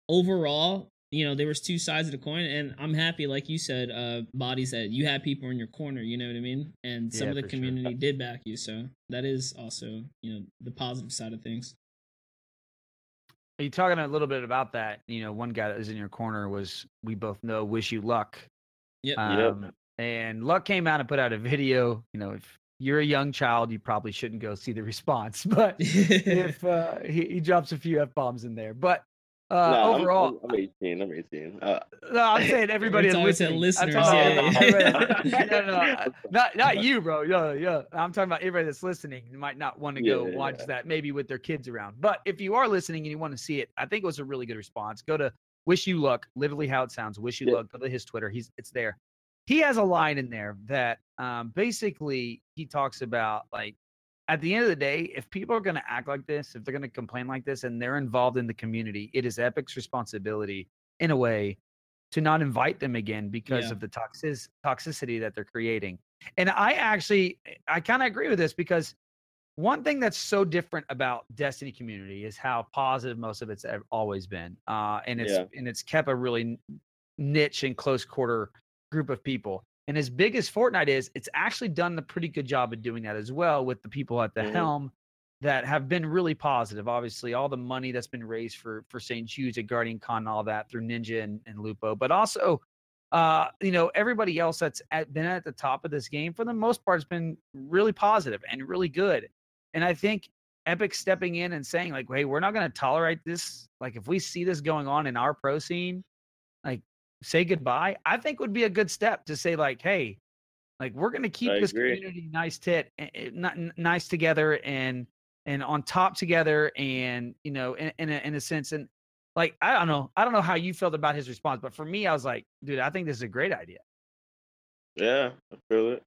overall you know there was two sides of the coin and i'm happy like you said uh bodies that you had people in your corner you know what i mean and some Yeah, of the for sure. community did back you so that is also you know the positive side of things Are you talking a little bit about that? You know, one guy that was in your corner was we both know wish you luck. yep Um, And Luck came out and put out a video. You know, if you're a young child, you probably shouldn't go see the response. But if uh, he, he drops a few f bombs in there, but uh, Nah, I'm- overall, I'm, I'm 18. I'm 18. Uh, no, I'm saying everybody We're that's listening. Listeners, talking yeah. no, no, no, uh, not not you, bro. Yeah, yeah. I'm talking about everybody that's listening. You might not want to go Yeah, watch yeah. that maybe with their kids around. But if you are listening and you want to see it, I think it was a really good response. Go to Wish You Luck, literally how it sounds. Wish You Yeah. Luck. Go to his Twitter. He's it's there. He has a line in there that um, basically he talks about like at the end of the day, if people are going to act like this, if they're going to complain like this, and they're involved in the community, it is Epic's responsibility, in a way, to not invite them again because Yeah. of the toxic toxicity that they're creating. And I actually, I kind of agree with this because one thing that's so different about Destiny community is how positive most of it's always been, uh, and it's Yeah. and it's kept a really niche and close quarter group of people. And as big as Fortnite is, it's actually done a pretty good job of doing that as well with the people at the Mhm. helm that have been really positive. Obviously, all the money that's been raised for for St. Jude's at Guardian Con and all that through Ninja and, and Lupo, but also uh, you know, everybody else that's at, been at the top of this game for the most part has been really positive and really good. And I think Epic stepping in and saying like, "Hey, we're not going to tolerate this. Like, if we see this going on in our pro scene, like, say goodbye." I think would be a good step to say like, "Hey, like we're going to keep I this agree. community nice tit, not nice together and and on top together, and you know, in in a, in a sense, and like I don't know, I don't know how you felt about his response, but for me, I was like, dude, I think this is a great idea. Yeah, I feel it.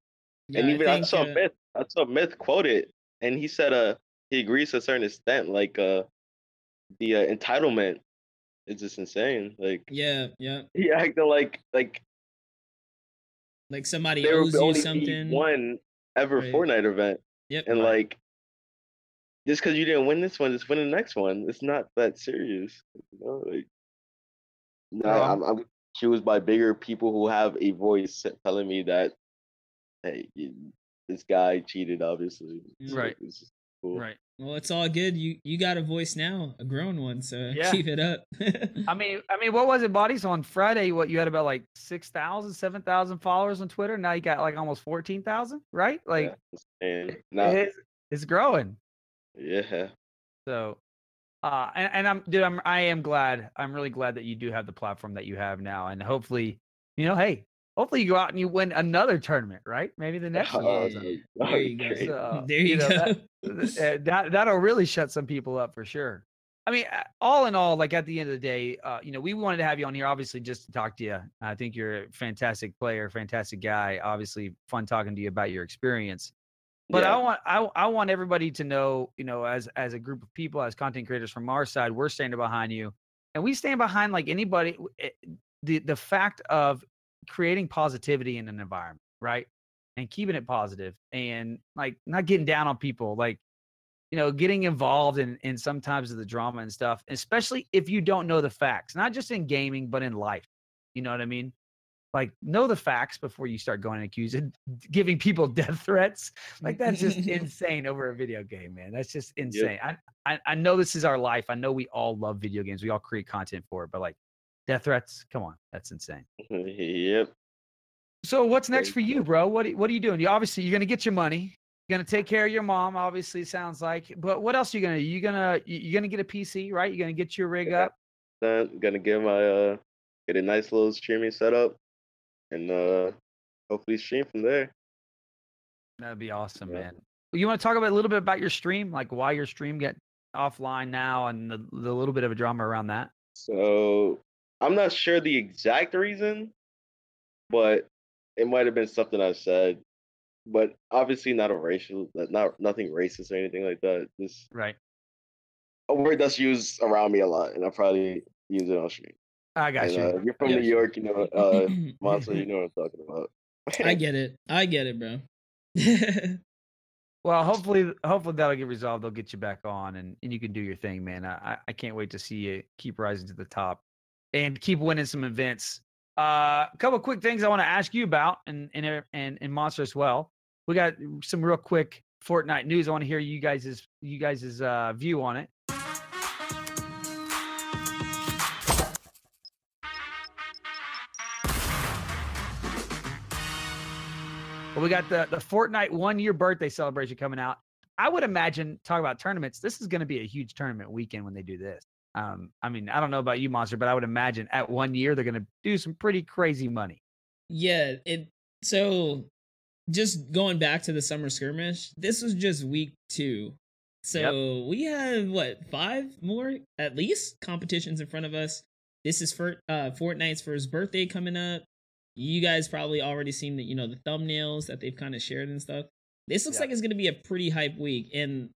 Yeah, and even I, think, saw uh, Myth. I saw Myth quote it, and he said, "Uh, he agrees to a certain extent. Like, uh, the uh, entitlement is just insane. Like, Yeah, yeah. he acted like like Like somebody there owes would you only something. one ever Right. Fortnite event, Yep. and Right. like, just because you didn't win this one, just win the next one. It's not that serious. You know, like, no, No, I'm, I'm accused by bigger people who have a voice telling me that, hey, you- this guy cheated. Obviously, So Right. It's just cool. Right. Well, it's all good. You you got a voice now, a grown one, so Yeah. keep it up. I mean, I mean, what was it, bodies? On Friday, what you had about like 6,000, 7,000 followers on Twitter. Now you got like almost 14,000, right? Like And now, it's, it's growing. yeah, So, uh, and, and I'm, dude, I'm, I am glad. I'm really glad that you do have the platform that you have now. And hopefully, you know, hey, hopefully you go out and you win another tournament, right? Maybe the next one. Oh, that'd There you go. So, there you, know, go. that- uh, that that'll really shut some people up for sure. I mean, all in all, like at the end of the day, uh, you know, we wanted to have you on here, obviously, just to talk to you. I think you're a fantastic player, fantastic guy. Obviously, fun talking to you about your experience. But Yeah. I want I, I want everybody to know, you know, as as a group of people, as content creators from our side, we're standing behind you, and we stand behind like anybody. eh, The the fact of creating positivity in an environment, right, and keeping it positive, and like not getting down on people, like you know, getting involved in in sometimes of the drama and stuff, especially if you don't know the facts, not just in gaming but in life. You know what I mean? Like know the facts before you start going and accusing, giving people death threats. Like that's just insane over a video game, man. That's just insane. I, I I know this is our life. I know we all love video games. We all create content for it, but like death threats, come on, that's insane. yep. So what's next for you, bro? What are- what are you doing? You obviously you're gonna get your money. You're gonna take care of your mom. Obviously, sounds like. But what else are you gonna? do? You gonna you- you're gonna get a PC, right? You're gonna get your rig Yeah. up. Then gonna get my uh get a nice little streaming setup, and uh hopefully stream from there. That'd be awesome, Yeah. man. You want to talk about a little bit about your stream, like why your stream get offline now, and the, the little bit of a drama around that. So I'm not sure the exact reason, but it might have been something I said. But obviously not a racial, not nothing racist or anything like that. Just Right. a word that's used around me a lot, and I probably use it on stream. I got And, you. uh, if you're from I New you. York, you know, uh, Monster, you know what I'm talking about. I get it. I get it, bro. Well, hopefully, hopefully that'll get resolved. They'll get you back on, and, and you can do your thing, man. I I- I can't wait to see you keep rising to the top, and keep winning some events. Uh, a couple quick things I want to ask you about, and and and and Monster as well. We got some real quick Fortnite news. I want to hear you guys' you guys' uh, view on it. Well, we got the the Fortnite one year birthday celebration coming out. I would imagine talk about tournaments. This is going to be a huge tournament weekend when they do this. Um, I mean, I don't know about you, Monster, but I would imagine at one year they're going to do some pretty crazy money. yeah, it so just going back to the summer skirmish, this was just week two. So we have what five more at least competitions in front of us. This is for uh Fortnite's first birthday coming up. You guys probably already seen the you know the thumbnails that they've kind of shared and stuff. This looks Yeah. like it's gonna be a pretty hype week. And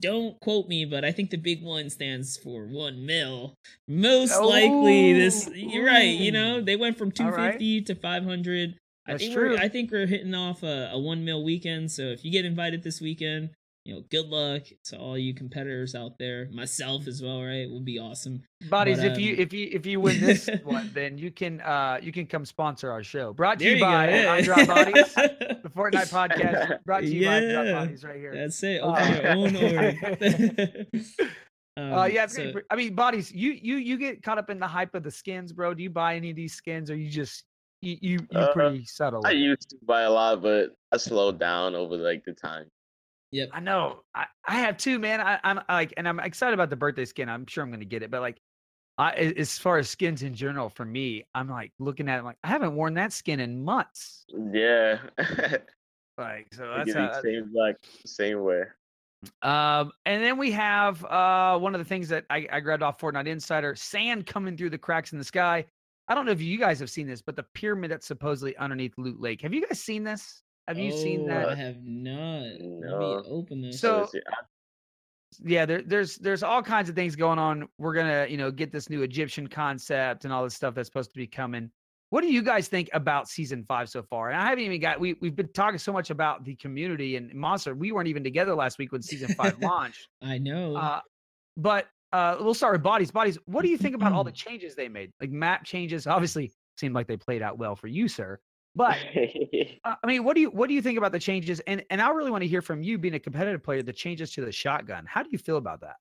don't quote me, but I think the big one stands for one mil. Most oh, likely this Oh, you're right, you know, mm. they went from All right. 250 to 500. I That's think true. we're I think we're hitting off a, a one mil weekend. So if you get invited this weekend, you know, good luck to all you competitors out there. Myself as well, right? Would be awesome. Bodies, But, if you um, if you if you win this one, then you can uh you can come sponsor our show. Brought to There you, you by yeah. I Drop Bodies, the Fortnite podcast. Brought to you by I Drop Bodies right here. That's it. Uh, your own order. um, uh, yeah, so- pretty, I mean, bodies. You you you get caught up in the hype of the skins, bro. Do you buy any of these skins, or you just You you you Uh, pretty subtle. I used to buy a lot, but I slowed down over like the time. Yep. I know. I, I have too, man. I, I'm like, and I'm excited about the birthday skin. I'm sure I'm going to get it. But like, I, as far as skins in general, for me, I'm like looking at it, like, I haven't worn that skin in months. Yeah. Like, so that's how, same like same way. Um, and then we have uh one of the things that I, I grabbed off Fortnite Insider: sand coming through the cracks in the sky. I don't know if you guys have seen this, but the pyramid that's supposedly underneath Loot Lake. Have you guys seen this? Have you seen Oh, that? I have not. Let No. me open this. So- Let's see, I- yeah there, there's there's all kinds of things going on we're gonna you know get this new egyptian concept and all this stuff that's supposed to be coming what do you guys think about season five so far and i haven't even got we, we've been talking so much about the community and monster we weren't even together last week when season five launched I know. uh, but uh, we'll start with bodies bodies what do you think about all the changes they made like map changes obviously seemed like they played out well for you sir but uh, I mean, what do you what do you think about the changes? And and I really want to hear from you, being a competitive player, the changes to the shotgun. How do you feel about that?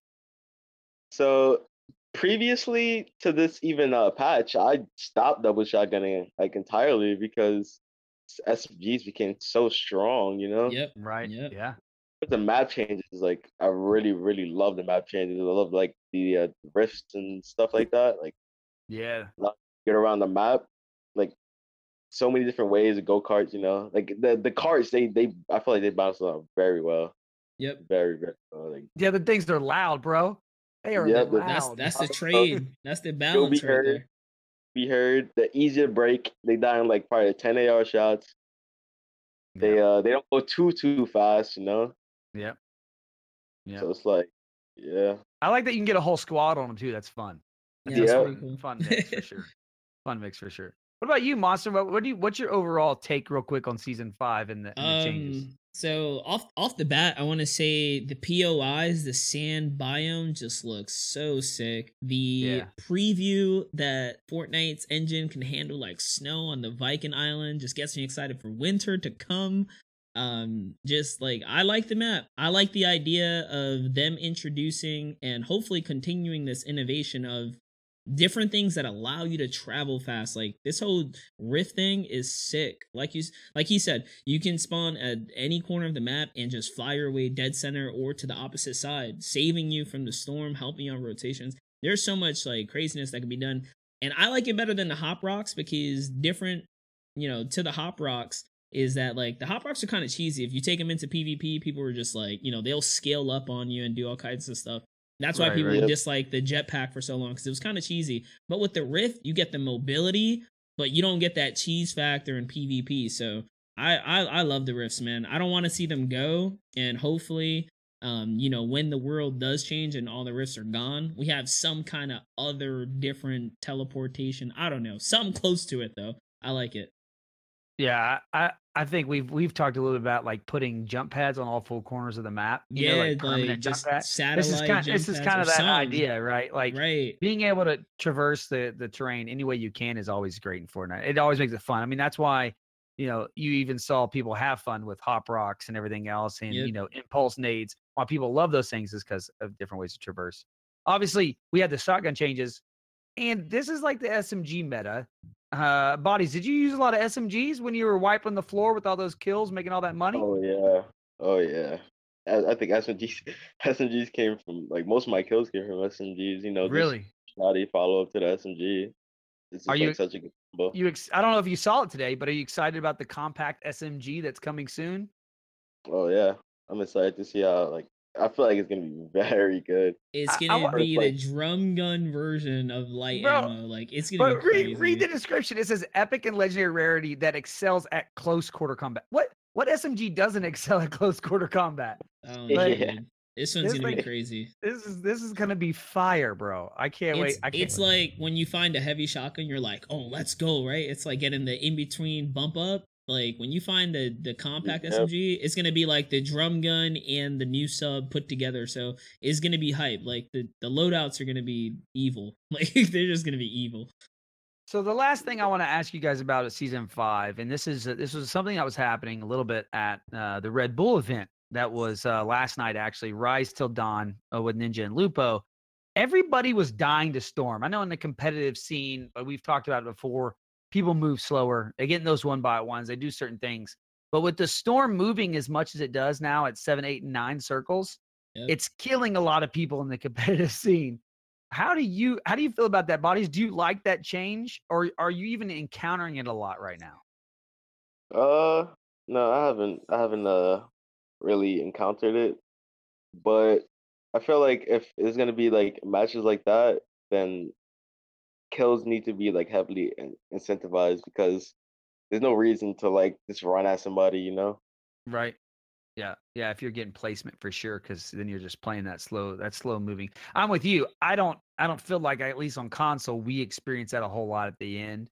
so previously to this even uh patch, I stopped double shotgunning like entirely because s- became so strong, you know? yep. Right. Yep. Yeah. But the map changes, like I really, really love the map changes. I love like the uh, rifts and stuff like that. Like Yeah. get around the map, like so many different ways of go karts. You know, like the the carts, they they I feel like they bounce around very well, Yep. very very well. Like The things they're loud, bro. They are Yeah, loud. That's that's the trade. That's the balance be right heard. there. we heard the easier break. They die in like probably ten AR shots. They yeah. uh they don't go too too fast. You know, Yep. Yeah. so it's like yeah. I like that you can get a whole squad on them too. That's fun. That's Yeah, that's cool. fun mix for sure. Fun mix for sure. What about you, Monster? What, what do you? What's your overall take, real quick, on season five and the, and the changes? Um, so off off the bat, I want to say the POIs, the sand biome, just looks so sick. The Yeah. preview that Fortnite's engine can handle like snow on the Viking Island just gets me excited for winter to come. Um, just like I like the map. I like the idea of them introducing and hopefully continuing this innovation of different things that allow you to travel fast. Like this whole rift thing is sick. Like you, like he said, you can spawn at any corner of the map and just fly your way dead center or to the opposite side, saving you from the storm, helping you on rotations. There's so much like craziness that can be done, and I like it better than the hop rocks because different, you know, to the hop rocks is that like the hop rocks are kind of cheesy. If you take them into PvP, people are just like, you know, they'll scale up on you and do all kinds of stuff. That's why Right, people right. dislike the jetpack for so long because it was kind of cheesy. But with the Rift, you get the mobility, but you don't get that cheese factor in PvP. So I I, I love the Rifts, man. I don't want to see them go, and hopefully, um, you know, when the world does change and all the Rifts are gone, we have some kind of other different teleportation. I don't know, something close to it though. I like it. Yeah, I I think we've we've talked a little bit about like putting jump pads on all four corners of the map. You know, yeah, like like, permanent jump just pads. satellite. This is kind this is kind of that something. idea, right? Like right? being able to traverse the the terrain any way you can is always great in Fortnite. It always makes it fun. I mean, that's why you know you even saw people have fun with hop rocks and everything else, and Yep. you know impulse nades. Why people love those things is because of different ways to traverse. Obviously, we had the shotgun changes, and this is like the SMG meta. Uh, bodies, did you use a lot of SMGs when you were wiping the floor with all those kills, making all that money? Oh yeah, oh yeah. I, I think SMGs SMGs came from like most of my kills came from SMGs. You know, really? shoddy follow up to the SMG. It's Are like you- such a good combo. You, ex- I don't know if you saw it today, but are you excited about the compact SMG that's coming soon? Oh yeah, I'm excited to see how like I feel like it's gonna be very good. It's I- I gonna wa- be Like- the drum gun version of light Bro, ammo. Like it's gonna But be crazy. read, read the description. It says epic and legendary rarity that excels at close quarter combat. What what SMG doesn't excel at close quarter combat? I don't Like- dude. This one's This gonna be crazy. This is this is gonna be fire, bro. I can't wait. I can't it's wait. like when you find a heavy shotgun, you're like, oh, let's go, right? It's like getting the in between bump up. Like when you find the the compact Yep. SMG, it's gonna be like the drum gun and the new sub put together. So it's gonna be hype. Like the the loadouts are gonna be evil. Like they're just gonna be evil. So the last thing I want to ask you guys about is season five, and this is uh, this was something that was happening a little bit at uh, the Red Bull event that was uh, last night. Actually, Rise Till Dawn uh, with Ninja and Lupo. Everybody was dying to storm. I know in the competitive scene, uh, we've talked about it before. People move slower. They get in those one by ones. They do certain things. But with the storm moving as much as it does now at seven, eight, and nine circles, Yep. it's killing a lot of people in the competitive scene. How do you how do you feel about that, bodies? Do you like that change, or are you even encountering it a lot right now? Uh, no, I haven't. I haven't uh really encountered it, but I feel like if it's gonna be like matches like that, then kills need to be like heavily incentivized because there's no reason to like just run at somebody, you know? Right. Yeah. Yeah. If you're getting placement for sure, because then you're just playing that slow, that slow moving. I'm with you. I don't I don't feel like I, at least on console, we experience that a whole lot at the end.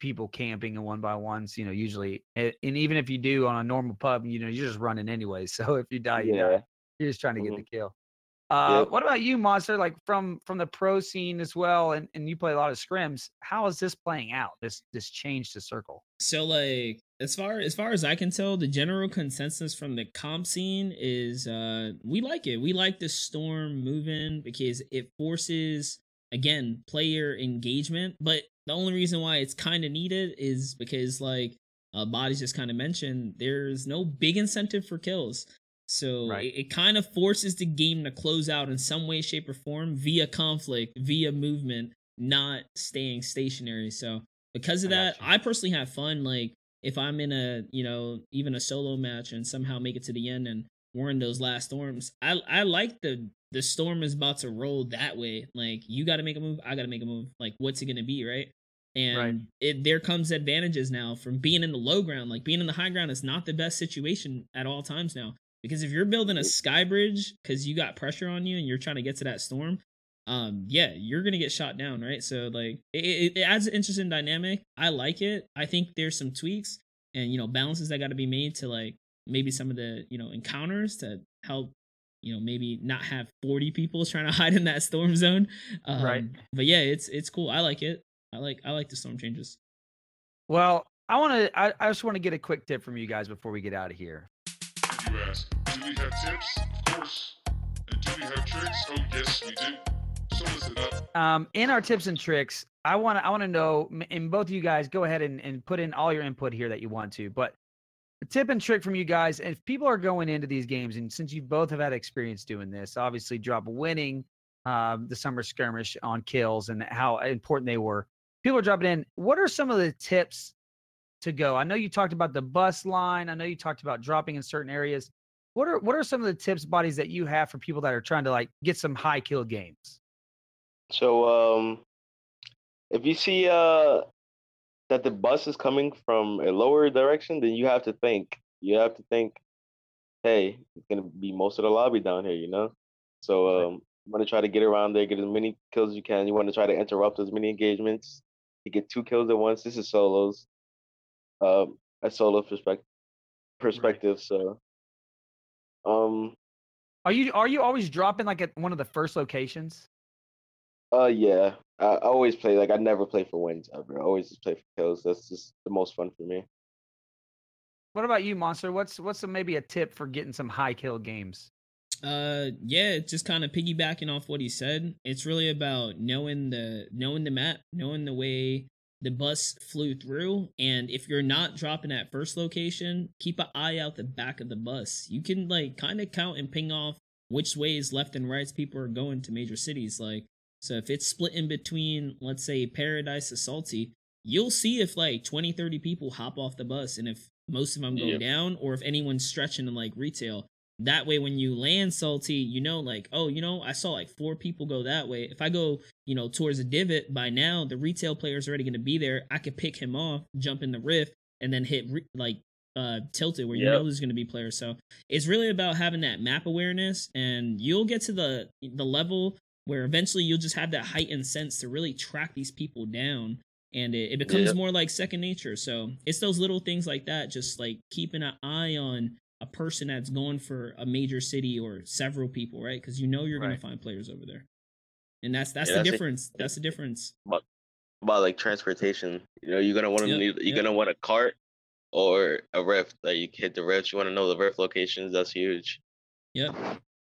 People camping and one by ones, you know, usually and and even if you do on a normal pub, you know, you're just running anyway. So if you die, you Yeah. die. You're just trying to get Mhm. the kill. Uh, Yep. what about you, Monster? Like from from the pro scene as well, and, and you play a lot of scrims. How is this playing out? This this change to circle. So like as far as far as I can tell, the general consensus from the comp scene is uh we like it. We like the storm moving because it forces again player engagement. But the only reason why it's kind of needed is because like uh, bodies just kind of mentioned, there's no big incentive for kills. So Right. it, it kind of forces the game to close out in some way, shape, or form via conflict, via movement, not staying stationary. So because of I that. I personally have fun. Like if I'm in a, you know, even a solo match and somehow make it to the end and we're in those last storms, I I like the the storm is about to roll that way. Like you got to make a move, I got to make a move. Like what's it gonna be, right? And it there comes advantages now from being in the low ground. Like being in the high ground is not the best situation at all times now. Because if you're building a sky bridge because you got pressure on you and you're trying to get to that storm, um, yeah, you're gonna get shot down, right? So like it, it, adds an interesting dynamic. I like it. I think there's some tweaks and you know balances that got to be made to like maybe some of the you know encounters to help you know maybe not have 40 people trying to hide in that storm zone. Um, Right. But yeah, it's it's cool. I like it. I like I like the storm changes. Well, I want to. I, I just want to get a quick tip from you guys before we get out of here. You ask, do we have tips? Of course. And do we have tricks? Oh, yes, we do. So listen up. Um, in our tips and tricks, I want to. I want to know, and both of you guys, go ahead and, and put in all your input here that you want to. But a tip and trick from you guys, if people are going into these games, and since you both have had experience doing this, obviously drop winning um, the summer skirmish on kills and how important they were. People are dropping in. What are some of the tips to go? I know you talked about the bus line. I know you talked about dropping in certain areas. What are what are some of the tips, bodies that you have for people that are trying to like get some high kill games? So um if you see uh that the bus is coming from a lower direction, then you have to think. You have to think, hey, it's gonna be most of the lobby down here, you know? So um you want to try to get around there, get as many kills as you can. You want to try to interrupt as many engagements. You get two kills at once. This is solos. Um a solo perspective perspective. So um Are you are you always dropping like at one of the first locations? uh yeah. I, I always play like I never play for wins ever. I always just play for kills. That's just the most fun for me. What about you, Monster? What's what's maybe a tip for getting some high kill games? Uh, yeah, just kind of piggybacking off what he said. It's really about knowing the knowing the map, knowing the way the bus flew through, and if you're not dropping at first location, keep an eye out the back of the bus. You can like kind of count and ping off which ways left and rights people are going to major cities. Like, so if it's split in between, let's say Paradise to Salty, you'll see if like 20, 30 people hop off the bus, and if most of them go down, or if anyone's stretching in like retail that way when you land salty you know like oh you know i saw like four people go that way if i go you know towards a divot by now the retail player's already going to be there i could pick him off jump in the rift and then hit re- like uh tilted where you Yep. know there's going to be players so it's really about having that map awareness and you'll get to the the level where eventually you'll just have that heightened sense to really track these people down and it, it becomes Yep. more like second nature so it's those little things like that just like keeping an eye on a person that's going for a major city or several people, right? Because you know you're Right. gonna find players over there, and that's that's Yeah, the that's difference. That's the difference. about like transportation. You know, you're gonna want to Yep, need you're yep. gonna want a cart or a rift. Like you hit the rift, you want to know the rift locations. That's huge. Yep.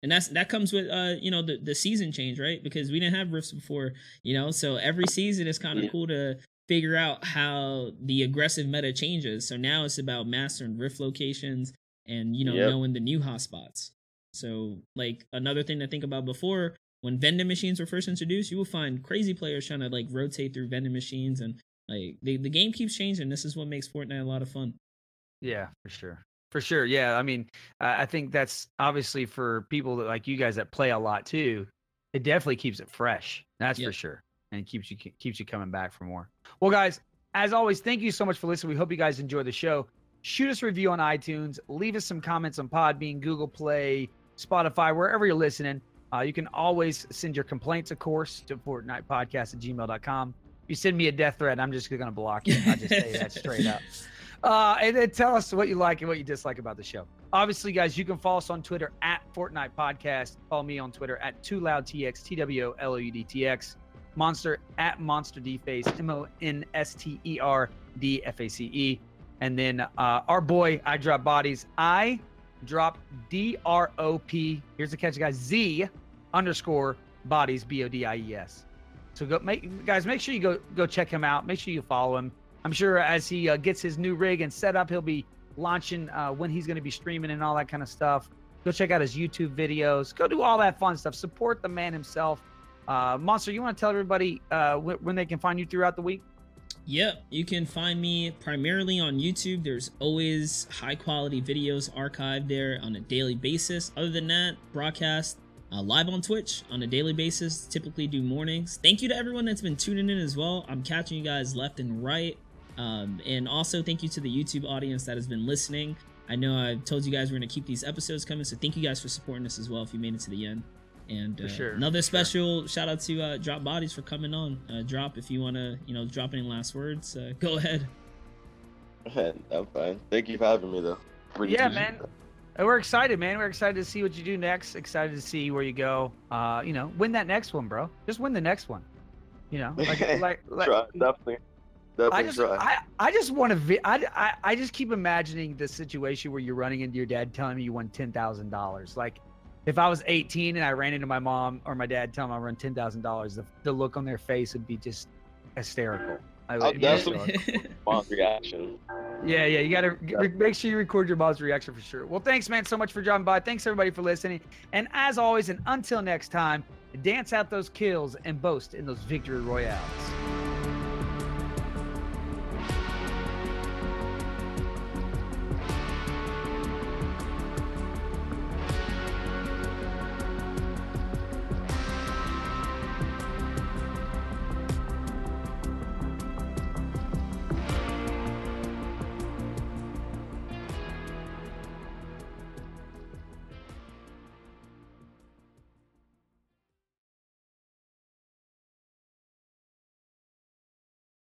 And that's that comes with uh you know the the season change right because we didn't have rifts before you know so every season it's kind of Yeah. cool to figure out how the aggressive meta changes. So now it's about mastering rift locations and you know Yep. knowing the new hotspots. So like another thing to think about before when vending machines were first introduced, you will find crazy players trying to like rotate through vending machines and like the, the game keeps changing. This is what makes Fortnite a lot of fun. Yeah, for sure. For sure. Yeah. I mean, I I think that's obviously for people that like you guys that play a lot too. It definitely keeps it fresh. That's for sure. And keeps you keeps you coming back for more. Well, guys, as always, thank you so much for listening. We hope you guys enjoy the show. Shoot us a review on iTunes. Leave us some comments on Podbean, Google Play, Spotify, wherever you're listening. Uh, you can always send your complaints, of course, to FortnitePodcast at gmail.com. If you send me a death threat, I'm just going to block you. I just say that straight up. Uh, and then tell us what you like and what you dislike about the show. Obviously, guys, you can follow us on Twitter at Fortnite Podcast. Follow me on Twitter at Two Loud TX, T W O L O U D T X. Monster at Monster D Face, M O N S T E R D F A C E. And then uh, our boy, I Drop Bodies. I drop D R O P. Here's the catch, guys. Z underscore bodies, B O D I E S. So go, make guys, make sure you go go check him out. Make sure you follow him. I'm sure as he uh, gets his new rig and set up, he'll be launching uh, when he's going to be streaming and all that kind of stuff. Go check out his YouTube videos. Go do all that fun stuff. Support the man himself. Uh, Monster, you want to tell everybody uh, wh- when they can find you throughout the week? Yep, you can find me primarily on YouTube. There's always high quality videos archived there on a daily basis. Other than that, broadcast uh, live on Twitch on a daily basis. Typically do mornings. Thank you to everyone that's been tuning in as well. I'm catching you guys left and right. Um, and also thank you to the YouTube audience that has been listening. I know I told you guys we're gonna keep these episodes coming, so thank you guys for supporting us as well. If you made it to the end. And uh, sure, another for sure. special shout out to uh, Drop Bodies for coming on. Uh, Drop, if you want to, you know, drop any last words, uh, go ahead. I'm fine. Thank you for having me, though. Really Yeah, appreciate man. And we're excited, man. We're excited to see what you do next. Excited to see where you go. Uh, you know, win that next one, bro. Just win the next one. You know, like like, like Try, definitely. Definitely I just try. I, I just want to vi- I, I I just keep imagining the situation where you're running into your dad telling me you won ten thousand dollars. Like if I was 18 and I ran into my mom or my dad telling me I won ten thousand dollars, the the look on their face would be just hysterical. I I'll would- definitely- Mom's reaction. yeah, yeah. You got to re- make sure you record your mom's reaction for sure. Well, thanks, man, so much for dropping by. Thanks, everybody, for listening. And as always, and until next time, dance out those kills and boast in those victory royales.